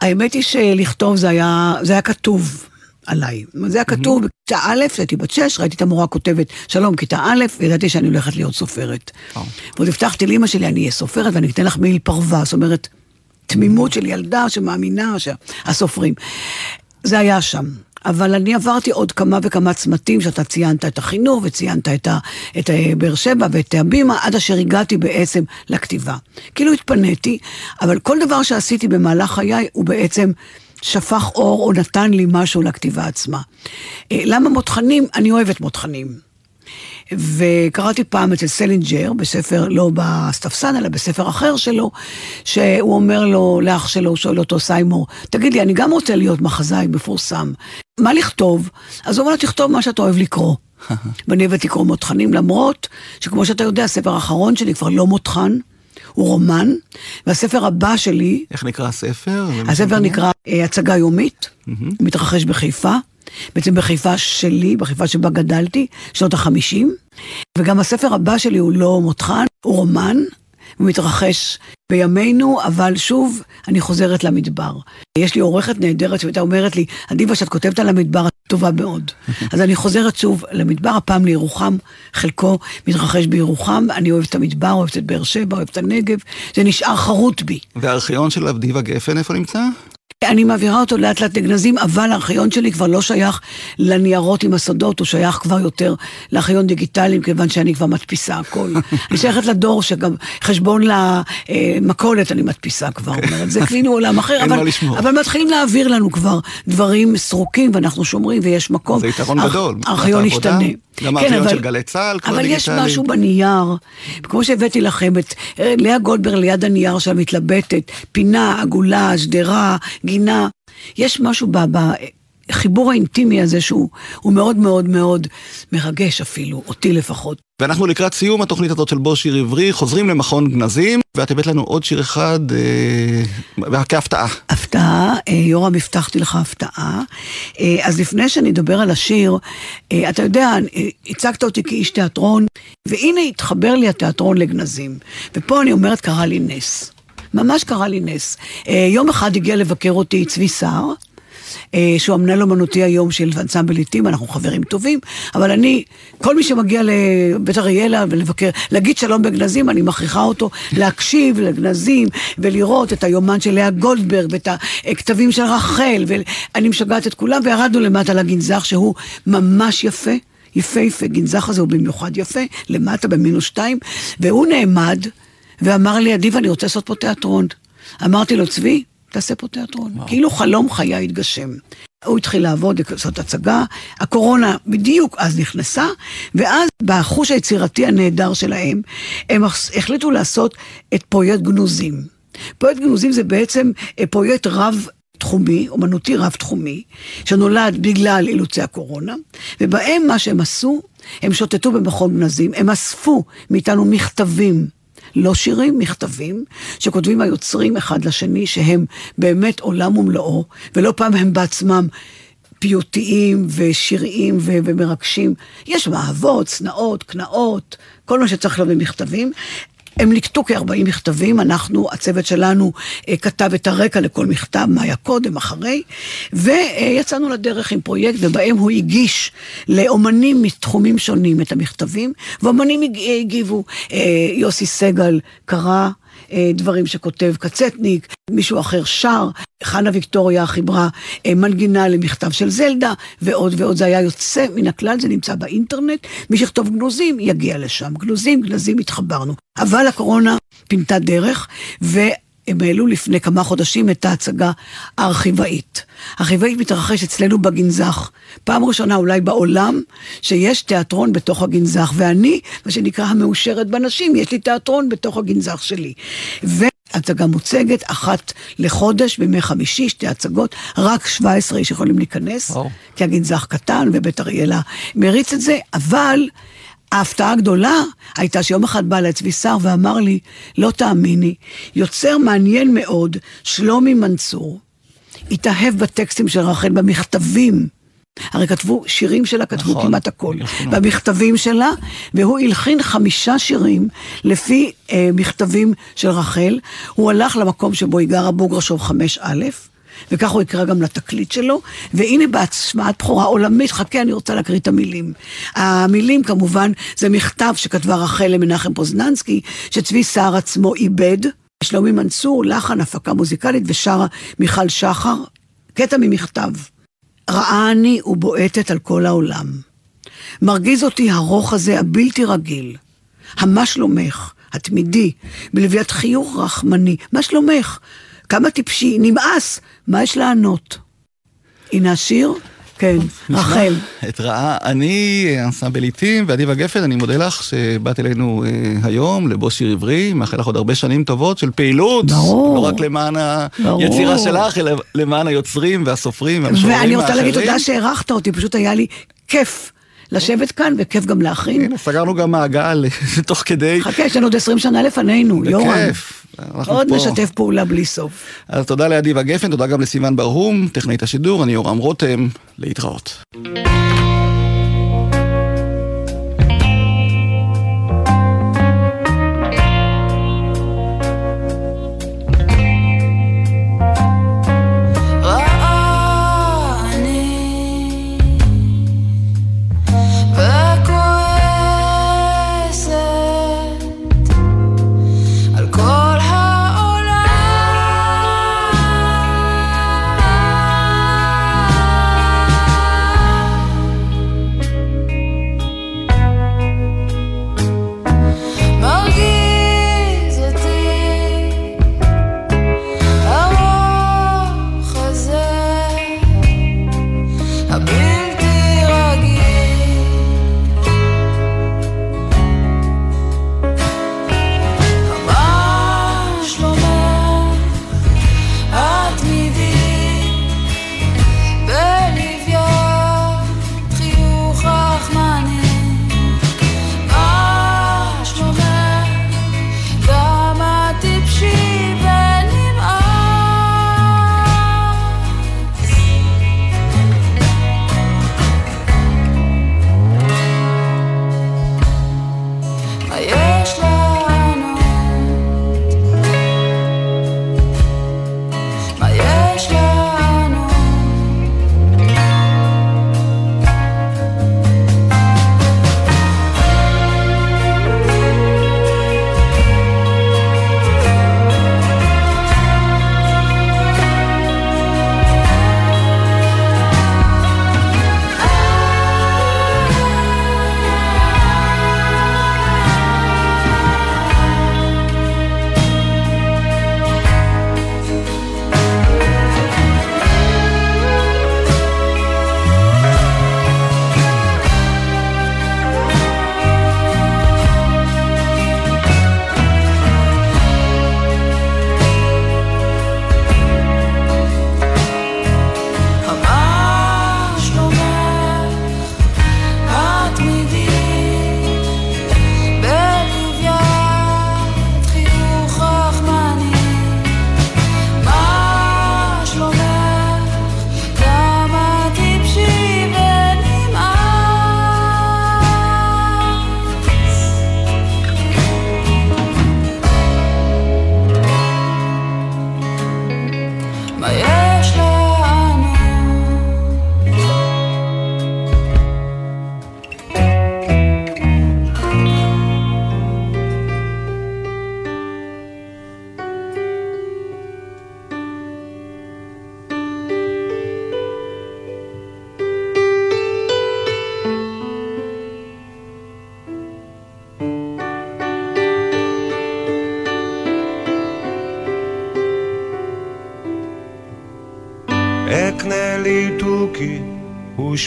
האמת היא שלכתוב זה היה, זה היה כתוב עליי. זה היה כתוב בכיתה א', הייתי בת שש, ראיתי את המורה כותבת, שלום, כיתה א', וידעתי שאני הולכת להיות סופרת. וואו. ועוד הבטחתי לאמא שלי, אני אהיה סופרת ואני אתן לך מעיל פרווה, זאת אומרת, תמימות של ילדה שמאמינה שהסופרים. זה היה שם. אבל אני עברתי עוד כמה וכמה צמתים שאתה ציינת את החינוך וציינת את, ה, את באר שבע ואת הבימה, עד אשר הגעתי בעצם לכתיבה. כאילו התפניתי, אבל כל דבר שעשיתי במהלך חיי הוא בעצם שפך אור או נתן לי משהו לכתיבה עצמה. אה, למה מותחנים? אני אוהבת מותחנים. וקראתי פעם אצל סלינג'ר, בספר, לא בסטפסן, אלא בספר אחר שלו, שהוא אומר לו, לאח שלו, הוא שואל אותו, סיימור, תגיד לי, אני גם רוצה להיות מחזאי מפורסם. מה לכתוב? אז הוא אומר לו, תכתוב מה שאתה אוהב לקרוא. *laughs* ואני אוהבת לקרוא מותחנים, למרות שכמו שאתה יודע, הספר האחרון שלי כבר לא מותחן, הוא רומן, והספר הבא שלי, איך נקרא הספר? הספר נקרא אה, הצגה יומית, מתרחש בחיפה, בעצם בחיפה שלי, בחיפה שבה גדלתי, שנות החמישים, וגם הספר הבא שלי הוא לא מותחן, הוא רומן, מתרחש בימינו, אבל שוב, אני חוזרת למדבר. יש לי עורכת נהדרת שהייתה אומרת לי, אדיבה, שאת כותבת על המדבר, את טובה מאוד. *laughs* אז אני חוזרת שוב למדבר, הפעם לירוחם, חלקו מתרחש בירוחם, אני אוהבת את המדבר, אוהבת את באר שבע, אוהבת את הנגב, זה נשאר חרוט בי. והארכיון של אבדיבה גפן, איפה נמצא? אני מעבירה אותו לאט לאט לגנזים, אבל הארכיון שלי כבר לא שייך לניירות עם הסודות, הוא שייך כבר יותר לארכיון דיגיטלי, כיוון שאני כבר מדפיסה הכל. *laughs* אני שייכת לדור שגם חשבון למכולת אני מדפיסה כבר, אומרת, זה כאילו עולם אחר, אבל. אבל מתחילים להעביר לנו כבר דברים סרוקים, ואנחנו שומרים ויש מקום. זה יתרון גדול. הארכיון העבודה. גם כן, הארכיון של גלי צה"ל כבר אבל יש. משהו בנייר, כמו שהבאתי לכם את אה, לאה גולדברג ליד הנייר שלה מתלבטת, פינה, עגולה, שדרה, גינה. יש משהו ב- בחיבור האינטימי הזה שהוא הוא מאוד מאוד מאוד מרגש אפילו, אותי לפחות. ואנחנו לקראת סיום התוכנית הזאת של בוא שיר עברי, חוזרים למכון גנזים, ואת הבאת לנו עוד שיר אחד אה, כהפתעה. הפתעה, אה, יורם, הבטחתי לך הפתעה. אה, אז לפני שאני אדבר על השיר, אה, אתה יודע, אה, הצגת אותי כאיש תיאטרון, והנה התחבר לי התיאטרון לגנזים. ופה אני אומרת, קרה לי נס. ממש קרה לי נס. אה, יום אחד הגיע לבקר אותי צבי סער. אה, שהוא המנהל אומנותי היום של אנסמבל עיתים, אנחנו חברים טובים, אבל אני, כל מי שמגיע לבית אריאלה ולבקר, להגיד שלום בגנזים, אני מכריחה אותו להקשיב לגנזים ולראות את היומן של לאה גולדברג ואת הכתבים של רחל, ואני משגעת את כולם, וירדנו למטה לגנזך שהוא ממש יפה. יפהפה, גנזך הזה הוא במיוחד יפה, למטה במינוס שתיים, והוא נעמד ואמר לי, אדיב, אני רוצה לעשות פה תיאטרון. אמרתי לו, צבי, תעשה פה תיאטרון. כאילו חלום חיי התגשם. הוא התחיל לעבוד, לעשות הצגה, הקורונה בדיוק אז נכנסה, ואז בחוש היצירתי הנהדר שלהם, הם החליטו לעשות את פרויקט גנוזים. פרויקט גנוזים זה בעצם אה, פרויקט רב... תחומי, אומנותי רב-תחומי, שנולד בגלל אילוצי הקורונה, ובהם מה שהם עשו, הם שוטטו במכון גנזים, הם אספו מאיתנו מכתבים לא שירים, מכתבים, שכותבים היוצרים אחד לשני, שהם באמת עולם ומלואו, ולא פעם הם בעצמם פיוטיים ושיריים ו- ומרגשים. יש מאהבות, צנעות, קנאות, כל מה שצריך להיות במכתבים. הם ליקטו כ-40 מכתבים, אנחנו, הצוות שלנו אה, כתב את הרקע לכל מכתב, מה היה קודם, אחרי, ויצאנו לדרך עם פרויקט, ובהם הוא הגיש לאומנים מתחומים שונים את המכתבים, ואומנים הג- הגיבו, אה, יוסי סגל קרא, דברים שכותב קצטניק, מישהו אחר שר, חנה ויקטוריה חיברה אה, מנגינה למכתב של זלדה, ועוד ועוד. זה היה יוצא מן הכלל, זה נמצא באינטרנט. מי שיכתוב גנוזים, יגיע לשם. גנוזים, גנזים, התחברנו. אבל הקורונה פינתה דרך, ו... הם העלו לפני כמה חודשים את ההצגה הארכיבאית. הארכיבאית מתרחש אצלנו בגנזך. פעם ראשונה אולי בעולם שיש תיאטרון בתוך הגנזך, ואני, מה שנקרא המאושרת בנשים, יש לי תיאטרון בתוך הגנזך שלי. והצגה מוצגת אחת לחודש, בימי חמישי, שתי הצגות, רק 17 איש יכולים להיכנס, וואו. כי הגנזך קטן ובית אריאלה מריץ את זה, אבל ההפתעה הגדולה הייתה שיום אחד בא אליי צבי סער ואמר לי, לא תאמיני, יוצר מעניין מאוד, שלומי מנצור, התאהב בטקסטים של רחל, במכתבים. הרי כתבו, שירים שלה כתבו נכון, כמעט הכל. לנו. במכתבים שלה, והוא הלחין חמישה שירים לפי אה, מכתבים של רחל. הוא הלך למקום שבו היא גרה, בוגרשוב 5א, וכך הוא יקרא גם לתקליט שלו, והנה בהשמעת בכורה עולמית, חכה, אני רוצה להקריא את המילים. המילים כמובן, זה מכתב שכתבה רחל למנחם פוזננסקי, שצבי סער עצמו איבד. שלומי מנצור, לחן, הפקה מוזיקלית, ושרה מיכל שחר, קטע ממכתב. ראה אני ובועטת על כל העולם. מרגיז אותי הרוך הזה הבלתי רגיל. המה שלומך, התמידי, בלוויית חיוך רחמני. מה שלומך? כמה טיפשי, נמאס, מה יש לענות? הנה השיר? כן, רחל. את רעה, אני אנסמבל עיתים ואדיבה גפן, אני מודה לך שבאת אלינו אה, היום לבושי עברי, מאחל לך עוד הרבה שנים טובות של פעילות. ברור. לא רק למען ברור. היצירה שלך, אלא למען היוצרים והסופרים והמשוררים ואני האחרים. רוצה להגיד תודה שהערכת אותי, פשוט היה לי כיף לשבת כאן וכיף גם להכין. הנה, סגרנו גם מעגל *laughs* תוך כדי. חכה, יש לנו עוד 20 שנה לפנינו, יורם. בכיף. עוד פה. נשתף פעולה בלי סוף. אז תודה לאדיבה גפן, תודה גם לסיון ברהום, טכנאית השידור, אני יורם רותם, להתראות.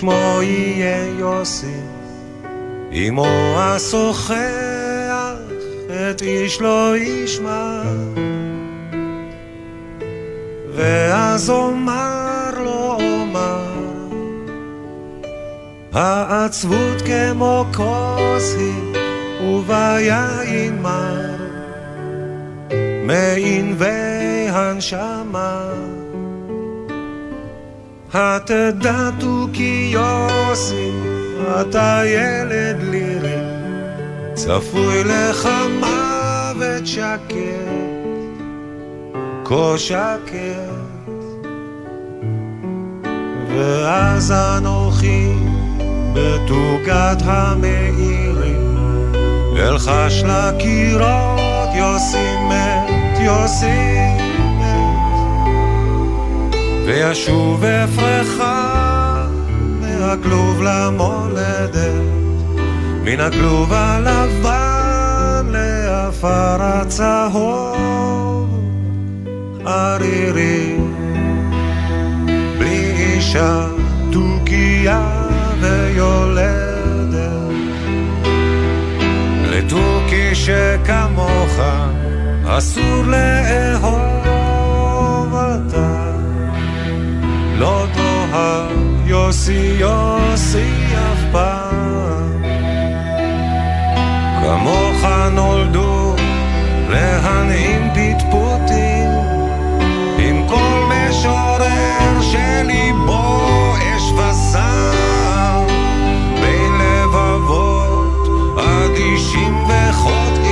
ושמו יהיה יוסי. אמו השוחח, את איש לא ישמע. ואז אומר לו אומר, העצבות כמו כוס היא, וביין מר, מענבי הנשמה. התדע תוכי יוסי, אתה ילד לירי, צפוי לך מוות שקט, כה שקט. ואז אנוכי בתוגת המאירים, אלחש לקירות יוסי מת, יוסי וישוב אפרחה מהכלוב למולדת, מן הכלוב הלבן לעפר הצהוב, ערירי, בלי אישה, תוכיה ויולדת. לתוכי שכמוך אסור לאהוב לא תאהב יוסי יוסי אף פעם. כמוך נולדו להנעים פטפוטים עם כל משורר שליבו אש וזעם. בין לבבות אדישים וחוטאים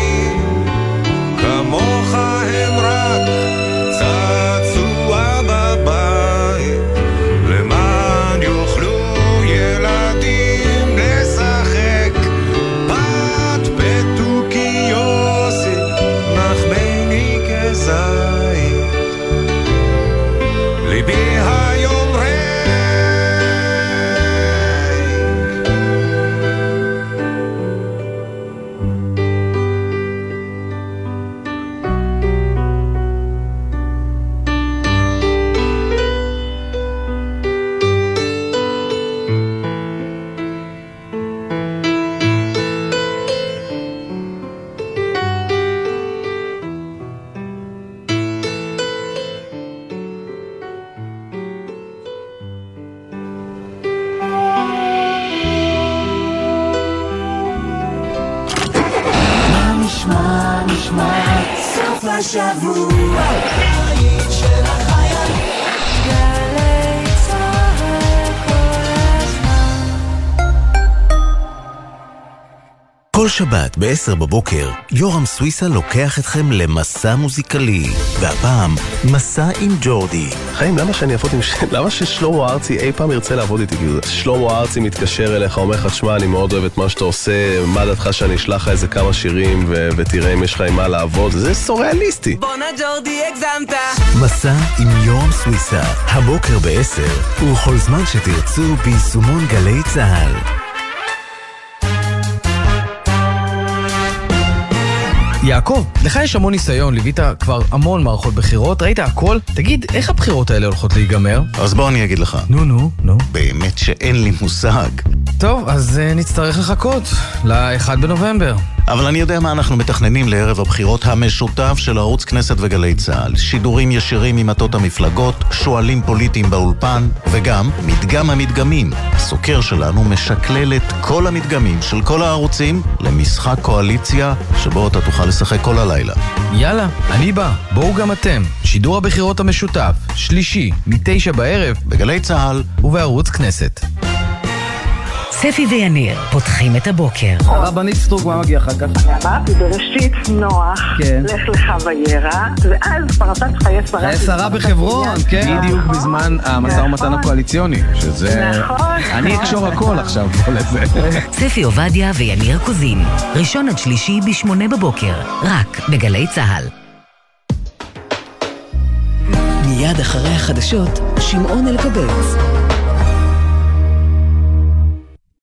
כל שבת ב-10 בבוקר, יורם סוויסה לוקח אתכם למסע מוזיקלי. והפעם, מסע עם ג'ורדי. חיים, למה שאני אעבוד עם... ש- *laughs* למה ששלמה ארצי אי פעם ירצה לעבוד איתי? כאילו, שלמה ארצי מתקשר אליך, אומר לך, שמע, אני מאוד אוהב את מה שאתה עושה, מה דעתך שאני אשלח לך איזה כמה שירים ו- ותראה אם יש לך עם מה לעבוד? זה סוריאליסטי. בואנה ג'ורדי, הגזמת. מסע עם יורם סוויסה, הבוקר ב-10, ובכל זמן שתרצו ביישומון גלי צה"ל. יעקב, לך יש המון ניסיון, ליווית כבר המון מערכות בחירות, ראית הכל. תגיד, איך הבחירות האלה הולכות להיגמר? אז בוא אני אגיד לך. נו, נו, נו. באמת שאין לי מושג. טוב, אז uh, נצטרך לחכות ל-1 בנובמבר. אבל אני יודע מה אנחנו מתכננים לערב הבחירות המשותף של ערוץ כנסת וגלי צה"ל. שידורים ישירים ממטות המפלגות, שואלים פוליטיים באולפן, וגם מדגם המדגמים. הסוקר שלנו משקלל את כל המדגמים של כל הערוצים למשחק קואליציה, שבו אתה תוכל לשחק כל הלילה. יאללה, אני בא, בואו גם אתם. שידור הבחירות המשותף, שלישי, מתשע בערב, בגלי צה"ל ובערוץ כנסת. ספי ויניר פותחים את הבוקר. הרבנית סטרוק, מה מגיע אחר כך? אמרתי בראשית נוח, כן. לך לך וירא, ואז פרשת חיי שרה. חיי שרה בחברון, כן. בדיוק בזמן המשא ומתן הקואליציוני, שזה... נכון. אני אקשור הכל עכשיו פה לזה. ספי עובדיה ויניר קוזין, ראשון עד שלישי בשמונה בבוקר, רק בגלי צה"ל. מיד אחרי החדשות, שמעון אלקבץ.